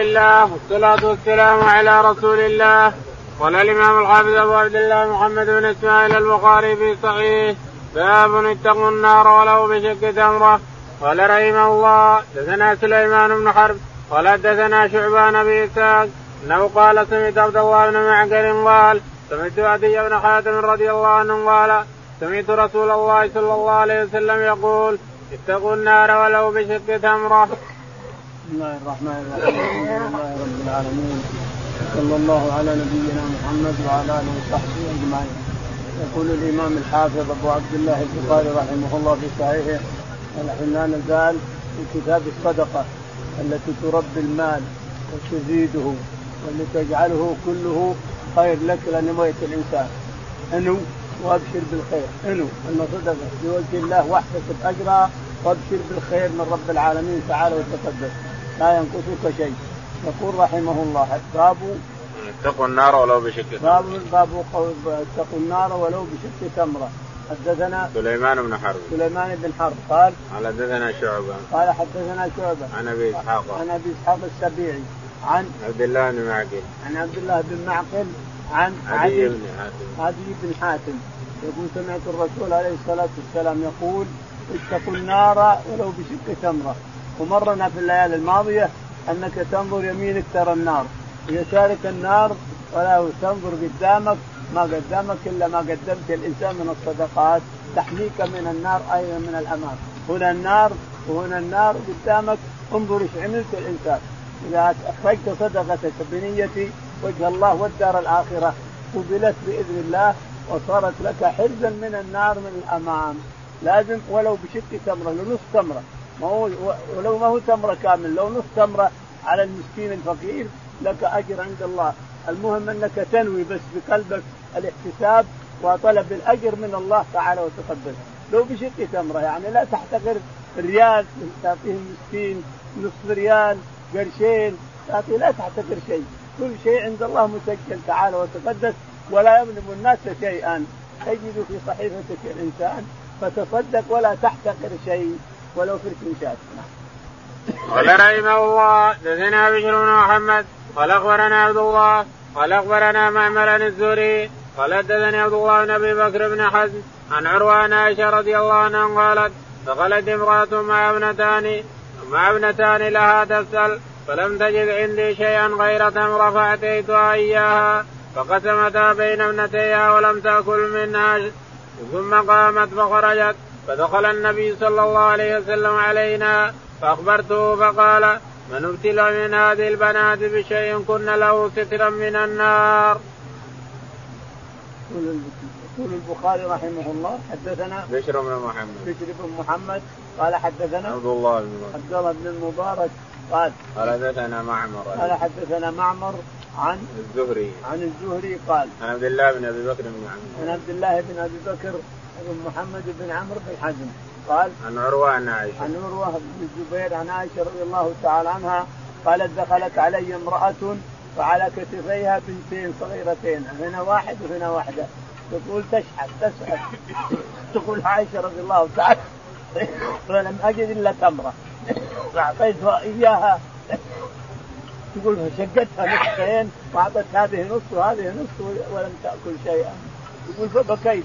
الله والصلاة والسلام على رسول الله. قال الإمام الحافظ أبو عبد الله محمد بن إسماعيل البخاري في صحيح باب اتقوا النار ولو بشق تمرة. قال رحمه الله دثنا سليمان بن حرب قال دثنا شعبان بن إسحاق أنه قال سمعت عبد الله بن معقل قال سمعت عدي بن حاتم رضي الله عنه قال سمعت رسول الله صلى الله عليه وسلم يقول اتقوا النار ولو بشق تمرة. بسم الله الرحمن الرحيم. الحمد لله رب العالمين صلى الله على نبينا محمد وعلى آله وصحبه أجمعين. يقول الإمام الحافظ أبو عبد الله البخاري رحمه الله في صحيحه ونحن لا نزال في كتاب الصدقة التي تربي المال وتزيده والتي تجعله كله خير لك لأن الإنسان. أنو وأبشر بالخير. أنو؟ ان صدقة. بوجه الله واحتسب اجرها وأبشر بالخير من رب العالمين تعالى وتقدس. لا ينقصك شيء. يقول رحمه الله باب اتقوا النار ولو بشق باب باب اتقوا النار ولو بشق تمرة. حدثنا سليمان بن حرب. سليمان بن حرب قال قال حدثنا شعبة. قال حدثنا شعبة. عن أبي إسحاق. عن أبي إسحاق السبيعي. عن عبد الله بن معقل. عن عبد الله بن معقل. عن عدي بن حاتم. عدي بن حاتم. يقول سمعت الرسول عليه الصلاة والسلام يقول اتقوا النار ولو بشق تمرة. ومرنا في الليالي الماضية أنك تنظر يمينك ترى النار. ويسارك النار ولا تنظر قدامك ما قدامك إلا ما قدمت الإنسان من الصدقات. تحميك من النار أيضا من الأمام. هنا النار وهنا النار قدامك. انظر إيش عملت الإنسان. إذا أخرجت صدقتك بنيه وجه الله والدار الآخرة قبلت بإذن الله وصارت لك حرزا من النار من الأمام. لازم ولو بشق تمرة لو نصف تمرة. ما هو ولو ما هو تمرة كامل لو نصف تمرة على المسكين الفقير لك أجر عند الله. المهم أنك تنوي بس بقلبك الاحتساب وطلب الأجر من الله تعالى وتقدس لو بشق تمرة يعني لا تحتقر ريال تعطيه المسكين نصف ريال قرشين تعطيه لا تحتقر شيء. كل شيء عند الله مسجل تعالى وتقدس ولا يظلم الناس شيئا. تجد في صحيفتك الإنسان فتصدق ولا تحتقر شيء. ولو في الكنشات قال رحمه الله دثنا بشر بن محمد قال أخبرنا عبد الله قال أخبرنا معمر عن الزهري قال حدثني عبد الله بن أبي بكر بن حزم عن عروة عن عائشة رضي الله عنها قالت دخلت امرأة مع ابنتان مع ابنتان لها تسأل فلم تجد عندي شيئا غير تمر فأتيتها إياها فقسمتها بين ابنتيها ولم تأكل منها ثم قامت فخرجت فدخل النبي صلى الله عليه وسلم علينا فأخبرته فقال من ابتلى من هذه البنات بشيء كن له سترا من النار. يقول البخاري رحمه الله حدثنا بشر بن محمد. بشر بن محمد. قال حدثنا عبد الله بن عبد الله بن المبارك. قال قال حدثنا معمر. قال حدثنا معمر عن الزهري. عن الزهري. قال عن عبد الله بن أبي بكر بن عمرو عن عبد الله بن أبي بكر بن محمد بن عمرو بن حزم قال عن عروة عن عائشة. عن عروة بن الزبير عن عائشة رضي الله تعالى عنها قالت دخلت علي امرأة وعلى كتفيها بنتين صغيرتين هنا واحد وهنا واحدة. تقول تشحت تسحت تقول عائشة رضي الله تعالى فلم أجد إلا تمرة. فأعطيتها إياها. تقول شقتها نصفين وأعطت هذه نصف وهذه نصف ولم تأكل شيئا. يقول فبكيت.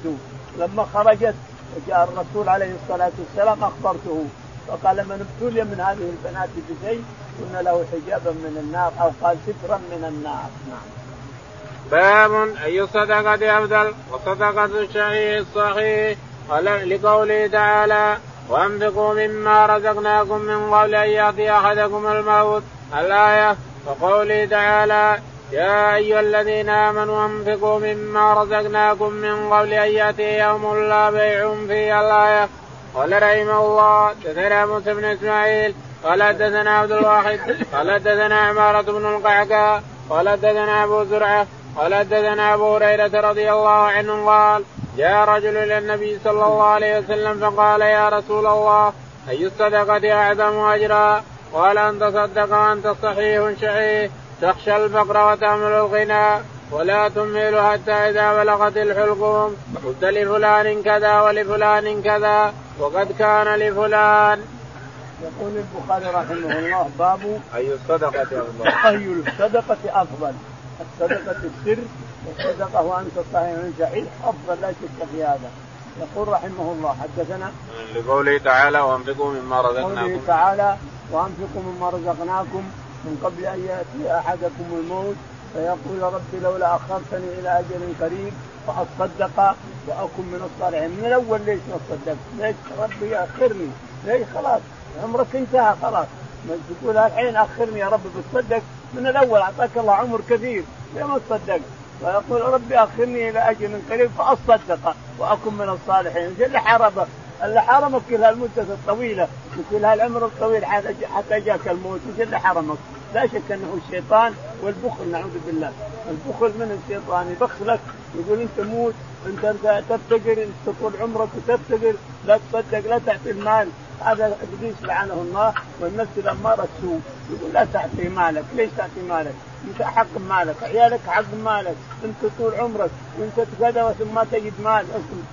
لما خرجت وجاء الرسول عليه الصلاة والسلام أخبرته فقال من ابتلي من هذه البنات بشيء كنا له حجابا من النار أو قال سترا من النار. نعم. باب أي الصدقه أفضل وصدقة الشهيد الصحيح. لقوله تعالى وأنفقوا مما رزقناكم من قبل أن يأتي أحدكم الموت. الآية وقوله تعالى يا أيها الذين آمنوا أنفقوا مما رزقناكم من قبل أن يأتي يوم لا بيع فيه الآية. قال رحمه الله دثنا موسى بن إسماعيل قال حدثنا عبد الواحد قال حدثنا عمارة بن القعقاع قال حدثنا أبو زرعة قال حدثنا أبو هريرة رضي الله عنه قال جاء رجل إلى النبي صلى الله عليه وسلم فقال يا رسول الله أي الصدقة أعظم أجرا؟ قال أن تصدق وأنت صحيح شحيح. تخشى الفقر وتعمل الغنى ولا تمهل حتى إذا بلغت الحلقوم. قلت لفلان كذا ولفلان كذا وقد كان لفلان. يقول البخاري رحمه الله باب أي الصدقة أفضل؟ أي الصدقة أفضل؟ الصدقة السر والصدقة وأنت صحيح صحيح أفضل لا شك في هذا. يقول رحمه الله حدثنا لقوله تعالى وأنفقوا مما رزقناكم. قوله تعالى وأنفقوا مما رزقناكم. من قبل أن يأتي أحدكم الموت فيقول رب لولا أخرتني إلى أجل قريب فأصدق وأكن من الصالحين من الأول ليش ما صدقت؟ ليش ربي اخرني؟ ليش خلاص عمرك انتهى خلاص تقول الحين أخرني يا رب بتصدق من الأول أعطاك الله عمر كثير ليه ما تصدقت؟ ويقول ربي أخرني إلى أجل قريب فأصدق وأكن من الصالحين، إيش اللي حرمك؟ اللي حرمك كل هالمدة الطويلة وكل هالعمر الطويل حتى جاك الموت، إيش اللي حرمك؟ لا شك أنه الشيطان والبخل نعوذ بالله، البخل من الشيطان يبخلك يقول أنت موت أنت تفتقر أنت طول عمرك وتفتقر لا تصدق لا تعطي المال. هذا إبليس لعنه الله والنفس الاماره سوء. يقول لا تعطي مالك. ليش تعطي مالك؟ أنت حق مالك عيالك حق مالك. أنت طول عمرك وأنت كذا ثم ما تجد مال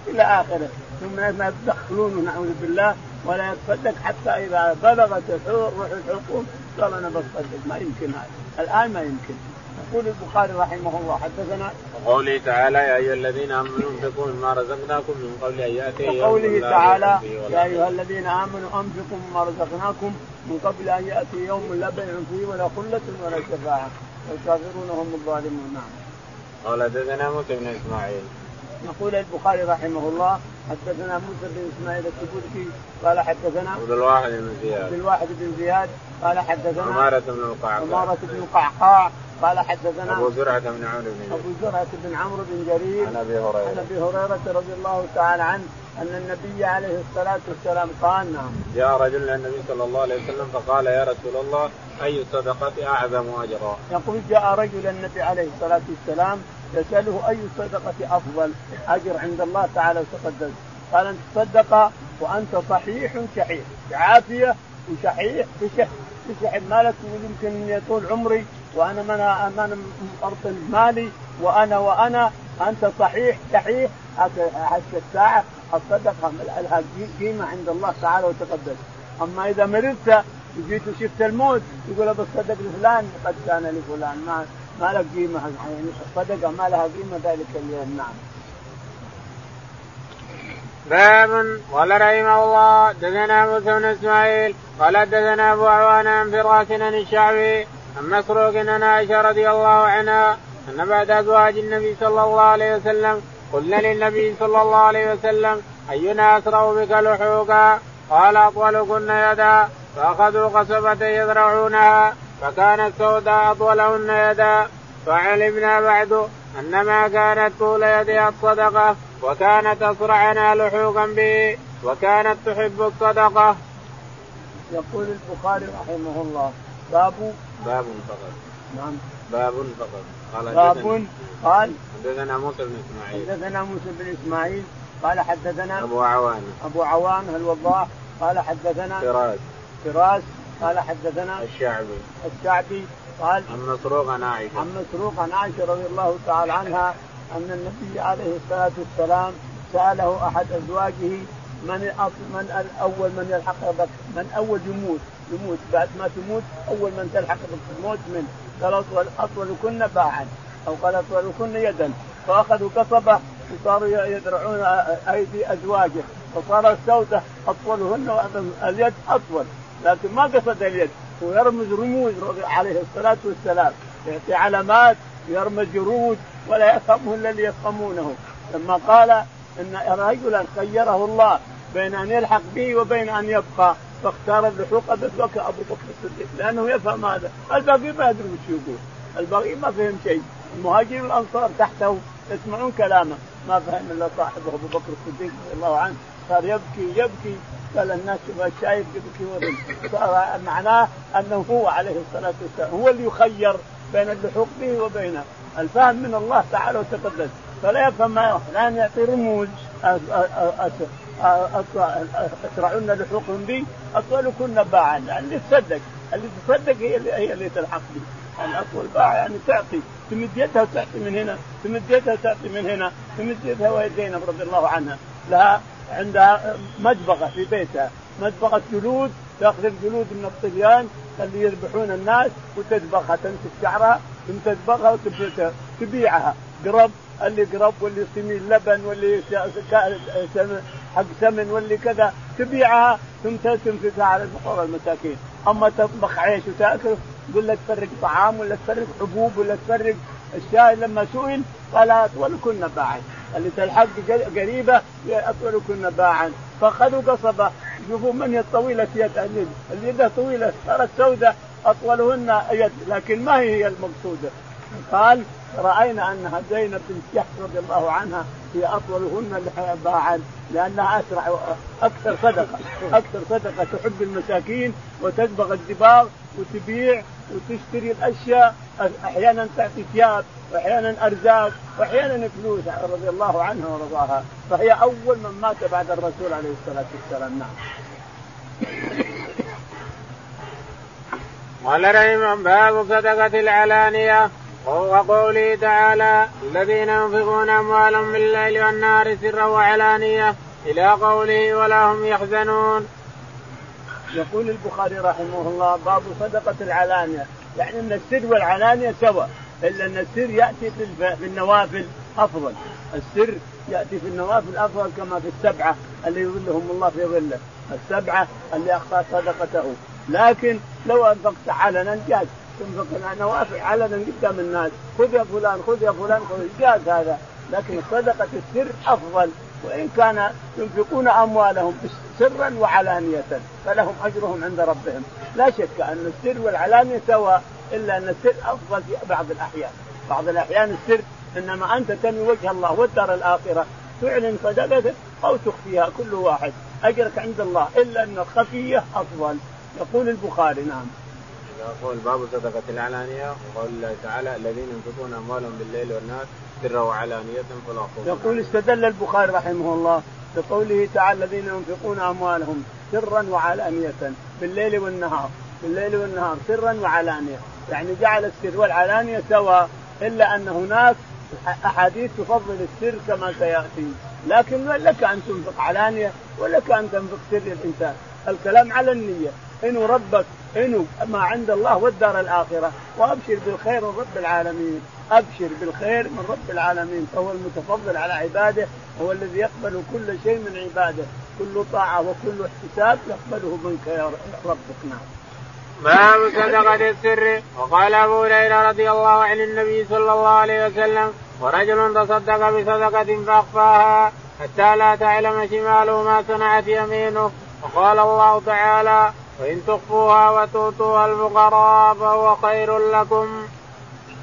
إلى آخره. ثم يدخلونه نعوذ بالله ولا يتصدق حتى إذا بلغت روح الحكم قال أنا بصدق. ما يمكن هذا. الآن ما يمكن. يقول البخاري رحمه الله حدثنا وقوله تعالى يا أيها الذين آمنوا انفقوا مما رزقناكم من قبل أن يأتي يوم وقوله تعالى يا أيها الذين آمنوا انفقوا مما رزقناكم من قبل أن يأتي يوم لا بيع فيه ولا خلة ولا شفاعة. والكافرون هم الظالمون. نعم. قال حدثنا موسى بن إسماعيل. يقول البخاري رحمه الله حدثنا موسى بن إسماعيل السبوتي قال حدثنا عبد الواحد بن زياد. عبد الواحد بن زياد قال حدثنا عمارة بن القعقاع. عمارة بن القعقاع قال حدثنا أبو زرعة بن عمرو بن أبو زرعة بن عمرو بن جرير عن أبي هريرة. عن أبي هريرة رضي الله تعالى عنه أن النبي عليه الصلاة والسلام قال نعم. جاء رجل إلى النبي صلى الله عليه وسلم فقال يا رسول الله أي الصدقه أعظم أجرا؟ يقول جاء رجل النبي عليه الصلاة والسلام يسأله أي الصدقه أفضل أجر عند الله تعالى وتقدس قال أن تصدق وأنت صحيح شحيح. بعافية وشحيح بشح بشح مالك ويمكن يطول عمري وأنا من أنا ارطل مالي وأنا وأنا أنت صحيح صحيح حتى الساعة الصدقة. لها قيمة عند الله تعالى وتقدس أما إذا مرضت وجيت وشفت الموت يقول بصدق لفلان قد كان لفلان. ما ما لك قيمة يعني الصدقه ما لها قيمة ذلك اليوم. نعم. باب قال رحمه الله دثنا موسى بن إسماعيل قال دثنا أبو عوان عن فراس عن الشعبي عن مسروق عن عائشة رضي الله عنها أن بعد أزواج النبي صلى الله عليه وسلم قلنا للنبي صلى الله عليه وسلم أينا أسرع بك لحوقا قال أطولكن يدا فأخذوا قصبة يزرعونها فكانت سوداء أطولهن يدا. فعلمنا بعد أن ما كانت طول يدها الصدقة وكانت أسرعنا لحوقا به وكانت تحب الصدقة. يقول البخاري رحمه الله باب. باب فقط. نعم. باب فقط. قال باب قال حدثنا موسى بن إسماعيل. حدثنا موسى بن إسماعيل قال حدثنا أبو عوان. أبو عوان الوضاح قال حدثنا فراس. فراس قال حدثنا الشعبي. الشعبي قال عن مسروق عن عائشة. عن مسروق عن عائشة رضي الله تعالى عنها أن النبي عليه الصلاة والسلام سأله أحد أزواجه من من الأول من يلحق بك من أول يموت يموت بعد ما تموت أول من تلحق بالموت من قال اطول أطولكن باعا. أو قال أطولكن يدا. فاخذوا قصبه وصاروا يدرعون أيدي أزواجه. فصار السودة أطولهن اليد أطول. لكن ما قصد اليد. هو يرمز رموز عليه الصلاة والسلام. يعطي علامات يرمز جرود. ولا يفهمه الا اللي يفهمونه. لما قال إن رجلا خيره الله بين أن يلحق به وبين أن يبقى فاختار اللحوق أبو بكر أبو بكر الصديق لأنه يفهم هذا. الباقي ما يدري وش يقول. الباقي ما فهم شيء. المهاجرين والأنصار تحته يسمعون كلامه. ما فهم إلا صاحبه أبو بكر الصديق رضي الله عنه. صار يبكي يبكي. قال الناس الشايب يبكي ورد معناه أنه هو عليه الصلاة والسلام هو اللي يخير بين اللحوق به وبينه. الفهم من الله تعالى وتقدس. فلا يفهم ما الآن يعطي رموز. اسرعن لحوقهم بي. اطولكن باعا. اللي تصدق. اللي تصدق هي اللي هي اللي تلحق بي. الاطول باع يعني تعطي. تمد يدها وتعطي من هنا. تمد يدها وتعطي من هنا. تمد يدها وهي زينب رضي الله عنها. لها عندها مدبغة في بيتها. مدبغة جلود. تأخذ الجلود من الطليان اللي يذبحون الناس. وتذبحها تمسك شعرها. ثم تذبحها وتبيعها قرب اللي قرب واللي سمين لبن واللي حق سمن واللي كذا تبيعها ثم تنفقها على الفقراء المساكين. أما تطبخ عيش وتأكل يقول لك تفرق طعام ولا تفرق حبوب ولا تفرق الشاي لما سئل قال اطولكن باعا. اللي تلحق قريبة اطولكن باعا. فأخذوا قصبة. شوفوا من هي الطويلة يد اللي يدها طويلة صارت سوداء أطولهن يد لكن ما هي المقصودة؟ قال رأينا انها زينب بنت جحش رضي الله عنها هي أطولهن باعا لأنها أسرع أكثر صدقة أكثر صدقة تحب المساكين وتدبغ الدباغ وتبيع وتشتري الأشياء أحيانا تعطي ثياب وأحيانا أرزاق وأحيانا فلوس رضي الله عنها ورضاها. فهي أول من مات بعد الرسول عليه الصلاة والسلام. نعم. قال رحمه باب صدقة العلانية وقوله تعالى الذين ينفقون أموالهم بالليل والنهار سرا وعلانية إلى قوله ولا هم يحزنون. يقول البخاري رحمه الله باب صدقة العلانية يعني أن السر والعلانية سوا إلا أن السر يأتي في النوافل أفضل. السر يأتي في النوافل أفضل كما في السبعة اللي يظلهم الله في ظله. السبعة اللي أخطأ صدقته. لكن لو أنفقت علنا جاز. تنفق نوافل علنا قدام الناس. خذ يا فلان خذ يا فلان خذ جاز هذا. لكن صدقة السر أفضل. وإن كان ينفقون أموالهم سرا وعلانية فلهم أجرهم عند ربهم. لا شك أن السر والعلانية سواء إلا أن السر أفضل في بعض الأحيان. بعض الأحيان السر إنما أنت تنوي وجه الله والدار الآخرة. تعلن صدقتك أو تخفيها كل واحد. أجرك عند الله إلا أن الخفية أفضل. يقول البخاري نعم. يقول باب صدقة العلانية وقول الله تعالى الذين ينفقون أموالهم بالليل والنهار سرا وعلانية فلا خوف يقول استدل البخاري رحمه الله بقوله تعالى الذين ينفقون أموالهم سرا وعلانية بالليل والنهار بالليل والنهار سرا وعلانية. يعني جعل السر والعلانية سواء إلا أن هناك أحاديث تفضل السر كما سيأتي. لكن لك أن تنفق علانية ولك أن تنفق سر الإنسان. الكلام على النية. إنه ربك إنه ما عند الله والدار الآخرة. وأبشر بالخير من رب العالمين. أبشر بالخير من رب العالمين. فهو المتفضل على عباده هو الذي يقبل كل شيء من عباده. كل طاعة وكل احتساب يقبله منك يا ربك. نعم. باب صدقة السر. وقال أبو هريرة رضي الله عن النبي صلى الله عليه وسلم ورجل تصدق بصدقة فأخفاها حتى لا تعلم شماله ما صنعت يمينه. وقال الله تعالى وإن تخفوها وتؤتوها الفقراء فهو خير لكم.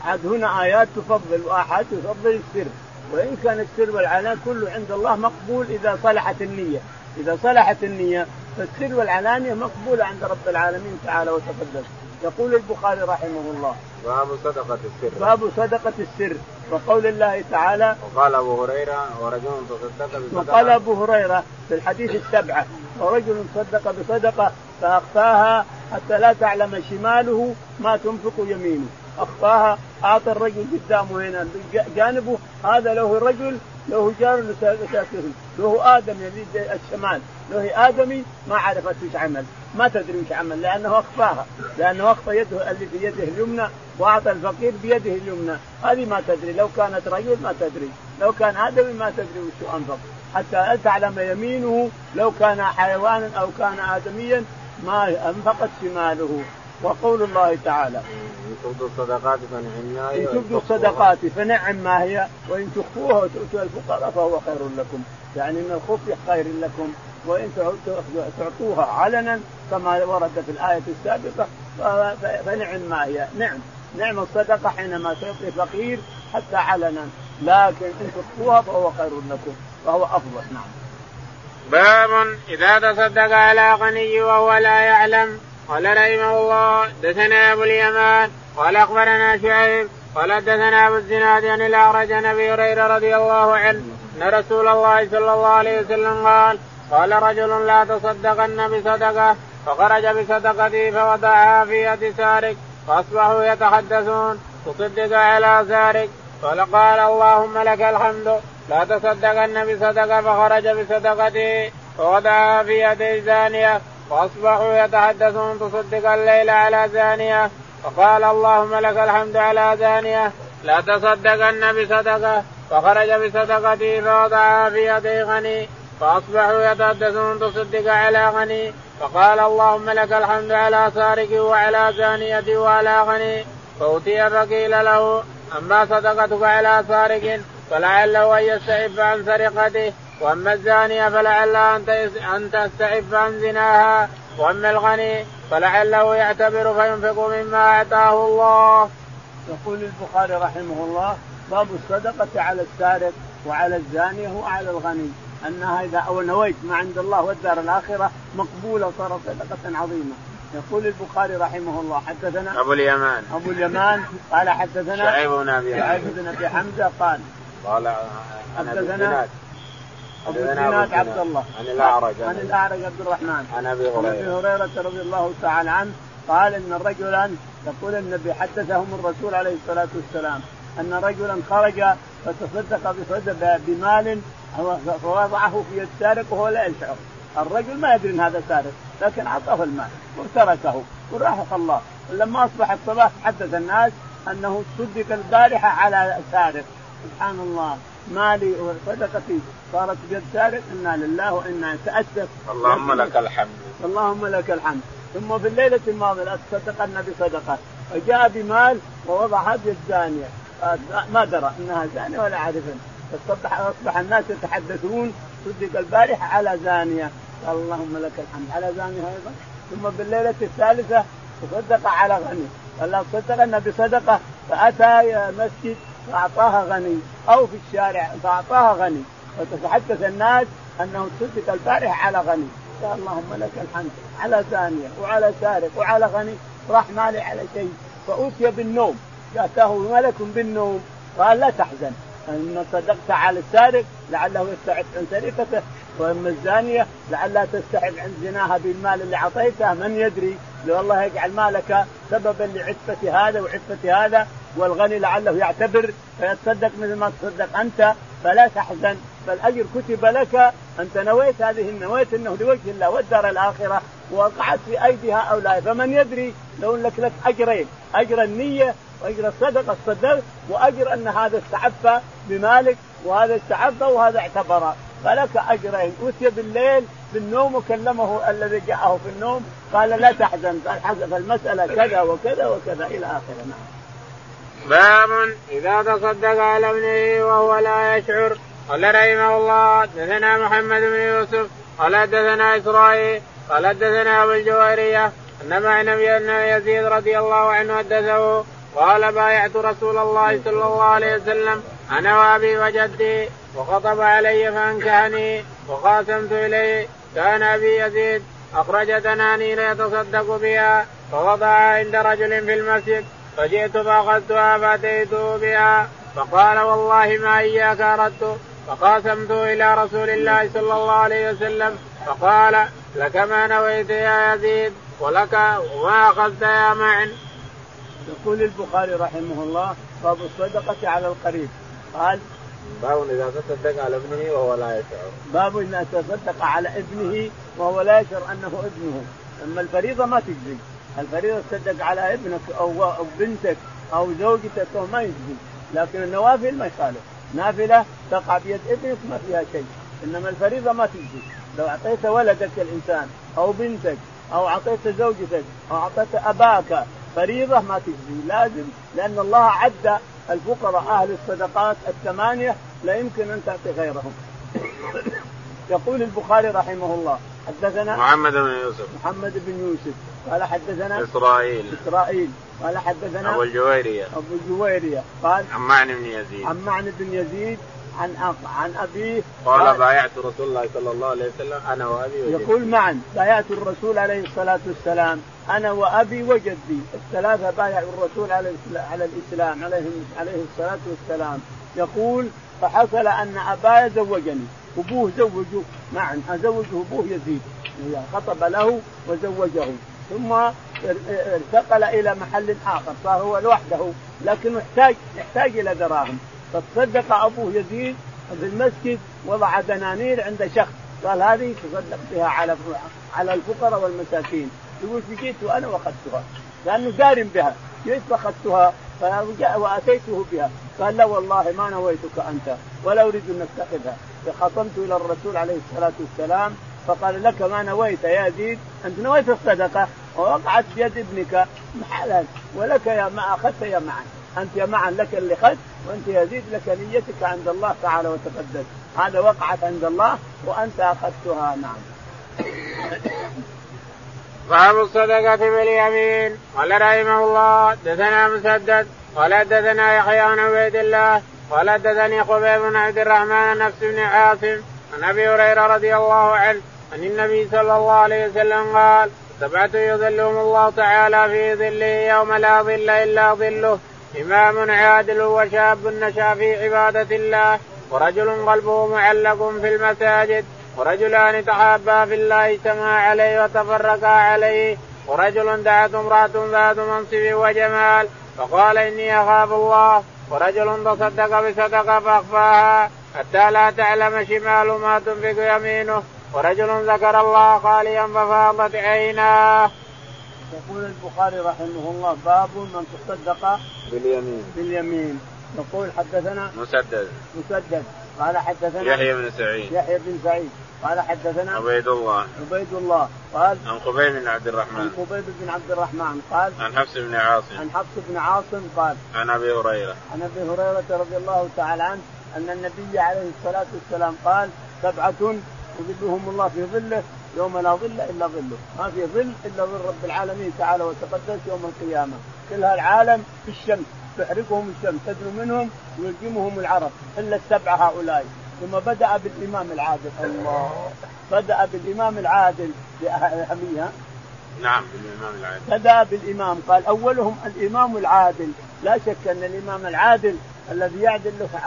عاد هنا آيات تفضل وآحاد تفضل السر. وإن كان السر والعلان كله عند الله مقبول إذا صلحت النية. إذا صلحت النية فالسر والعلانية مقبولة عند رب العالمين تعالى وتقدس يقول البخاري رحمه الله. باب صدقة السر. باب صدقة السر. وقول الله تعالى وقال أبو هريرة ورجل تصدق بصدقة. وقال أبو هريرة في الحديث السبعة. ورجل صدق بصدقة فأخفاها حتى لا تعلم شماله ما تنفق يمينه. أخفاها أعطى الرجل قدامه هنا جانبه. هذا له رجل له جار مساكين له آدم يزيد الشمال. له ادمي ما عرفت وش عمل. ما تدري وش عمل لأنه أخفاها. لأنه اخفى يده اللي في يده اليمنى وأعطى الفقير بيده اليمنى. هذه ما تدري. لو كانت رجل ما تدري. لو كان ادمي ما تدري وش أنفق. حتى تعلم يمينه لو كان حيوانا أو كان آدميا ما أنفقت شماله وقول الله تعالى إن تبدوا الصدقات فنعم ما هي إن تبدوا الصدقات فنعم ما هي وإن تخفوها وتؤتوا الفقراء فهو خير لكم. يعني من الخفي خير لكم وإن تعطوها علنا كما ورد في الآية السابقة فنعم ما هي. نعم نعم الصدقة حينما تعطي فقير حتى علنا لكن إن تخفوها فهو خير لكم فهو أفضل. نعم. باب إذا تصدق على غني وهو لا يعلم قال رحمه الله دثنا أبو اليمان قال أخبرنا شعيب قال دثنا أبو الزناد عن الأعرج عن أبي هريرة رضي الله عنه أن رسول الله صلى الله عليه وسلم قال قال رجل لا تصدقن بصدقة فخرج بصدقته فوضعها في يد سارق فأصبحوا يتحدثون تصدق على سارق قال قال اللهم لك الحمد لا تصدقن بصدقة فخرج بصدقته فوضعها في يد زانية فاصبحوا يتحدثون تصدق الليل على زانية فقال اللهم لك الحمد على زانية. لا تصدقن بصدقة فخرج بصدقته فوضعها في يدي غني فاصبحوا يتحدثون تصدق على غني فقال اللهم لك الحمد على سارق وعلى زانية وعلى غني فأوتي فقيل له أما صدقتك على سارق فلعله أن يستعف عن سرقته وأما الزانيه فلعلها أن تستعف عن زناها وأما الغني فلعله يعتبر فينفق مما اعطاه الله. يقول البخاري رحمه الله باب الصدقة على السارق وعلى الزانيه وعلى الغني أنها إذا أو نويت ما عند الله والدار الآخرة مقبولة صارت صدقة عظيمة. يقول البخاري رحمه الله حدثنا أبو اليمان أبو اليمان قال حدثنا شعيب بن أبي شعيب بن أبي حمزة قال قال حدثنا أبو الزناد عبد الله. عن الأعرج. عن الأعرج عبد الرحمن. عن أبي هريره عن أبي هريرة. رضي الله تعالى عنه قال إن رجلا يقول النبي حدثهم الرسول عليه الصلاة والسلام أن رجلا خرج فتصدق بصدق بمال فوضعه في يد سارق وهو لا يشعر. الرجل ما يدري إن هذا سارق لكن أعطاه المال وتركه وراح الله. لما أصبح الصباح حدث الناس أنه صدق البارحة على سارق. سبحان الله. مالي وصدقتي. صارت بيد سارق إنا لله وإنا نتاسف اللهم لك الحمد. اللهم لك الحمد. ثم في الليلة الماضية تصدقن بصدقة. فجاء بمال ووضعها بيد زانيه ما درى إنها زانية ولا عارفا فاصبح أصبح الناس يتحدثون. صدق البارحة على زانية. قال اللهم لك الحمد. على زانية أيضا. ثم بالليله الثالثة تصدق على غني. قال لا تصدقن بصدقة. فأتى مسجد فأعطاها غني. أو في الشارع فأعطاها غني. وتتحدث الناس أنه تصدق البارحه على غني. قال اللهم لك الحمد. على ثانية وعلى سارق وعلى غني. راح مالي على شيء. فأوتي بالنوم. جاءته ملك بالنوم. قال لا تحزن. إن صدقت على السارق لعله يستعف عن سرقته. واما الزانية لعلها تستعف عن زناها بالمال اللي اعطيته من يدري لو الله يجعل مالك سببا لعفة هذا وعفة هذا والغني لعله يعتبر فيتصدق مثل ما تصدق أنت فلا تحزن. فالاجر كتب لك أنت نويت هذه نويت إنه لوجه الله والدار الآخرة وقعت في ايدي هؤلاء فمن يدري لو لك لك أجرين أجر النية وأجر الصدقة الصدق وأجر أن هذا استعف بمالك وهذا استعف وهذا اعتبر. فلك اجرين أوتي بالليل بالنوم وكلمه الذي جاءه في النوم قال لا تحزن قال حذف المساله كذا وكذا وكذا إلى آخره نعم. باب إذا تصدق على ابنه وهو لا يشعر قال رحمه الله حدثنا محمد بن يوسف قال حدثنا إسرائيل قال حدثنا أبو الجواريه أن معنى يزيد رضي الله عنه حدثه قال بايعت رسول الله صلى الله عليه وسلم أنا وأبي وجدي وخطب علي فانكحني وقاسمت إليه كان أبي يزيد أخرج تنانين يتصدق بها فوضعها عند رجل في المسجد فجئت فاخذتها فاتيته بها فقال والله ما إياك أردت فقاسمت إلى رسول الله صلى الله عليه وسلم فقال لك ما نويت يا يزيد ولك وما أخذت يا معن. يقول البخاري رحمه الله باب الصدقة على القريب قال باب إذا تصدق على ابنه وهو لا يشعر. باب إذا تصدق على ابنه وهو لا يشعر أنه ابنه، أما الفريضة ما تجزي، الفريضة تصدق على ابنك أو أو بنتك أو زوجتك أو ما يجزي، لكن النوافل ما يخالف، نافلة تقع بيد ابنك ما فيها شيء، إنما الفريضة ما تجزي، لو أعطيت ولدك الإنسان أو بنتك أو أعطيت زوجتك أو أعطيت أباك فريضة ما تجزي، لازم لأن الله عد الفقراء أهل الصدقات الثمانية لا يمكن أن تعطي غيرهم. يقول البخاري رحمه الله حدثنا محمد بن يوسف. محمد بن يوسف. قال حدثنا إسرائيل. إسرائيل. قال حدثنا أبو الجويرية. أبو الجويرية. قال عن معن بن يزيد. عن معن بن يزيد عن عن ابيه قال, قال بايعت رسول الله صلى الله عليه وسلم أنا وأبي وجدي. يقول معا بايعت الرسول عليه الصلاة والسلام أنا وأبي وجدي. الثلاثة بايعوا الرسول على على الإسلام عليه عليه الصلاة والسلام. يقول فحصل أن ابايا زوجني أبوه زوجه معا زوجه أبوه يزيد. خطب له وزوجه. ثم انتقل إلى محل آخر صار هو لوحده لكنه يحتاج يحتاج إلى دراهم فتصدق ابوه يزيد في المسجد وضع دنانير عند شخص. قال هذه تصدق بها على على الفقراء والمساكين. يقول جئت أنا وأخذتها. لأنه دار بها. جئت وأخذتها وأتيته بها. قال لا والله ما نويتك أنت ولا أريد أن أتخذها. فخصمت إلى الرسول عليه الصلاة والسلام فقال لك ما نويت يا يزيد؟ أنت نويت الصدقة؟ ووقعت بيد ابنك. حلال. ولك يا ما أخذت يا معا أنت معا لك اللي اخذت وأنت يزيد لك نيتك عند الله تعالى وتقدس هذا وقعت عند الله وأنت أخذتها نعم. باب الصدقة باليمين قال رحمه الله دثنا مسدد قال دثنا يحيى عن عبيد الله قال دثني خبيب بن عبد الرحمن نفس بن عاصم عن أبي هريرة رضي الله عنه عن النبي صلى الله عليه وسلم قال سبعة يظلهم الله تعالى في ظله يوم لا ظل إلا ظله إمام عادل وشاب نشأ في عبادة الله ورجل قلبه معلق في المساجد ورجلان تحابا في الله اجتمعا عليه وتفرقا عليه ورجل دعت امرأة ذات منصب وجمال فقال إني أخاف الله ورجل تصدق بصدقة فأخفاها حتى لا تعلم شمال ما تنفق يمينه ورجل ذكر الله خاليا ففاضت عيناه. يقول البخاري رحمه الله باب من تصدق باليمين. باليمين. يقول حدثنا مسدد. مسدد. قال حدثنا يحيى بن سعيد. يحيى بن سعيد. قال حدثنا عبيد الله عبيد الله قال عن خبيب بن عبد الرحمن. عن خبيب بن عبد الرحمن. قال عن حفص بن عاصم. عن حفص بن عاصم قال عن أبي هريرة. عن أبي هريرة رضي الله تعالى عنه أن النبي عليه الصلاة والسلام قال سبعة يظلهم الله في ظله يوم لا ظل إلا ظله، ما في ظل إلا ظل رب العالمين تعالى وتقدس يوم القيامة، كل هالعالم في الشمس تحرقهم الشمس تدنو منهم ويلجمهم العرب. إلا السبعه هؤلاء. ثم بدأ بالإمام العادل. الله. بدأ بالإمام العادل بأهمية. نعم بالإمام العادل. بدأ بالإمام. قال أولهم الإمام العادل. لا شك أن الإمام العادل الذي يعدل له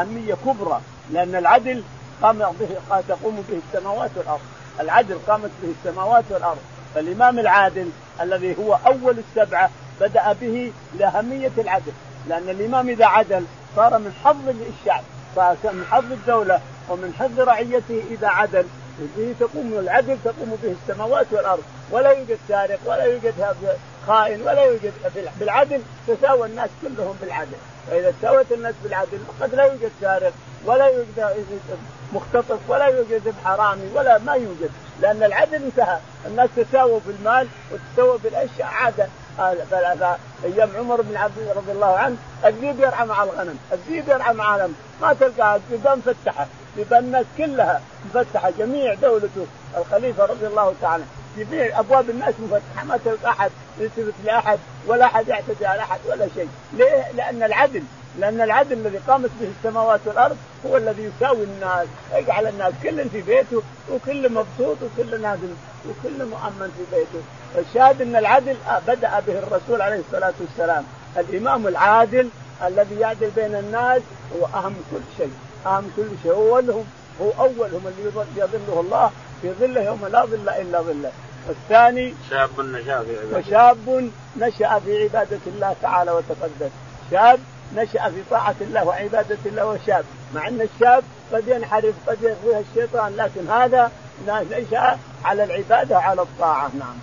أهمية كبرى. لأن العدل قام به تقوم به السماوات والأرض. العدل قامت به السماوات والأرض. فالإمام العادل الذي هو أول السبعة بدأ به لأهمية العدل. لأن الإمام إذا عدل صار من حظ الشعب صار من حظ الدولة ومن حظ رعيته إذا عدل به تقوم العدل تقوم به السماوات والأرض. ولا يوجد سارق ولا يوجد خائن ولا يوجد بالعدل تساوى الناس كلهم بالعدل. فإذا ساوت الناس بالعدل قد لا يوجد سارق ولا يوجد مختطف ولا يوجد حرامي ولا ما يوجد لأن العدل انتهى. الناس تساووا بالمال وتساووا بالاشياء عادة. أيام عمر بن عبد رضي الله عنه الذيب يرعى مع الغنم، الذيب يرعى مع الغنم، ما تلقى الذيبان مفتحه، ذيبان الناس كلها مفتحة جميع دولته. الخليفة رضي الله تعالى جميع أبواب الناس مفتحة ما تلقى أحد يلتفت لأحد ولا أحد يعتدي على أحد ولا شيء، ليه؟ لأن العدل لأن العدل الذي قامت به السماوات والأرض هو الذي يساوي الناس يجعل الناس كل في بيته وكل مبسوط وكل نازل وكل مؤمن في بيته. الشاهد أن العدل بدأ به الرسول عليه الصلاة والسلام. الإمام العادل الذي يعدل بين الناس هو أهم كل شيء. أهم كل شيء. هو أولهم. هو أولهم اللي يظله الله في ظله يوم لا ظل إلا ظله. والثاني شاب نشأ في عبادة. وشاب نشأ في عبادة الله تعالى وتقدس شاب نشأ في طاعة الله وعبادة الله وشاب مع أن الشاب قد ينحرف قد يغويها الشيطان لكن هذا نشأ على العبادة وعلى الطاعة. نعم.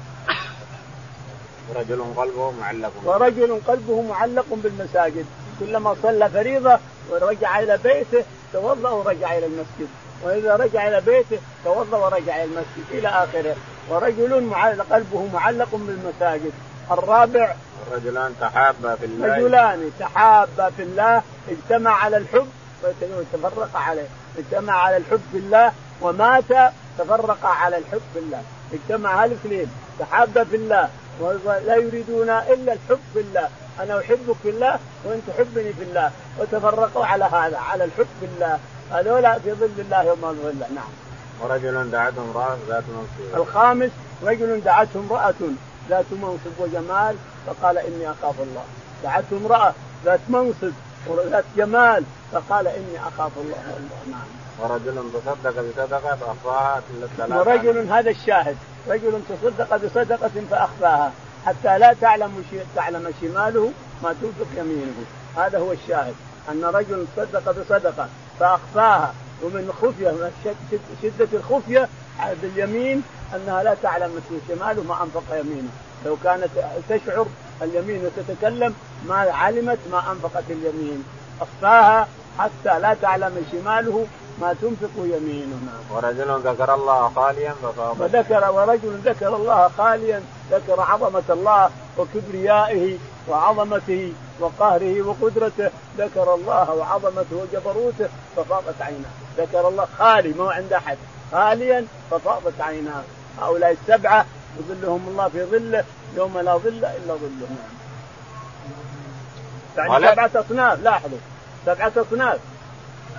ورجل قلبه معلق. ورجل قلبه معلق بالمساجد. كلما صلى فريضة ورجع إلى بيته توضأ ورجع إلى المسجد. وإذا رجع إلى بيته توضأ ورجع إلى المسجد إلى آخره. ورجل قلبه معلق بالمساجد. الرابع رجلان تحابا في الله. رجلان تحابا في الله اجتمع على الحب وتفرق عليه. اجتمع على الحب في الله ومات تفرق على الحب في الله. اجتمع هالاثنين تحابا في الله ولا يريدون إلا الحب في الله. أنا أحبك في الله وأنت تحبني في الله. وتفرقوا على هذا على الحب في الله. هذولا في ظل الله يوم الظل نعم. ورجل دعته امرأة ذات منصب الخامس رجل دعته امرأة ذات منصب وجمال فقال إني أخاف الله. دعته امرأة ذات منصب وذات جمال فقال إني أخاف الله. نعم ورجل تصدق بصدقة فأخفاها ورجل هذا الشاهد رجل تصدق بصدقة فأخفاها حتى لا تعلم تعلم شماله ما تنفق يمينه. هذا هو الشاهد أن رجل تصدق بصدقة فأخفاها ومن خفية شدة الخفية باليمين أنها لا تعلم شماله ما أنفق يمينه. لو كانت تشعر اليمين وتتكلم ما علمت ما أنفقت اليمين. أخفاها حتى لا تعلم شماله ما تنفق يمينه. ورجل ذكر الله خاليا ففاض وذكر ورجل ذكر الله خاليا ذكر عظمة الله وكبريائه وعظمته وقهره وقدرته. ذكر الله وعظمته وجبروته ففاضت عيناه. ذكر الله خالي ما عند أحد. خاليا ففاضت عيناه. هؤلاء السبعة يظلهم الله في ظله يوم لا ظل إلا ظله. يعني سبعة أصناف لاحظوا. سبعة أصناف.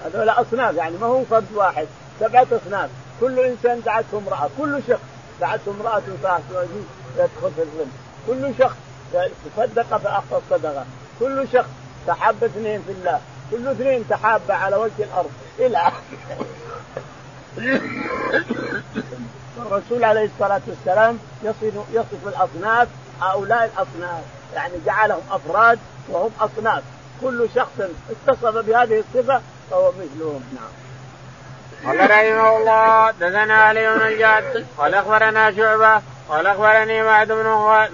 هذول أصناف يعني ما هو فرد واحد. سبعة أصناف. كل إنسان دعته امرأة. كل شخص دعته امرأة يدخل في الظل كل شخص تصدق فأخذ الصدقة كل شخص تحب اثنين في الله. كل اثنين تحاب على وجه الأرض. إلى الرسول عليه الصلاة والسلام يصف يصف الأصناف هؤلاء الأصناف. يعني جعلهم أفراد وهم أصناف. كل شخص اتصف بهذه الصفة فهو مثلهم. نعم. قال رحمه الله دثنا علي بن الجاد قال أخبرنا شعبة قال أخبرني معبد بن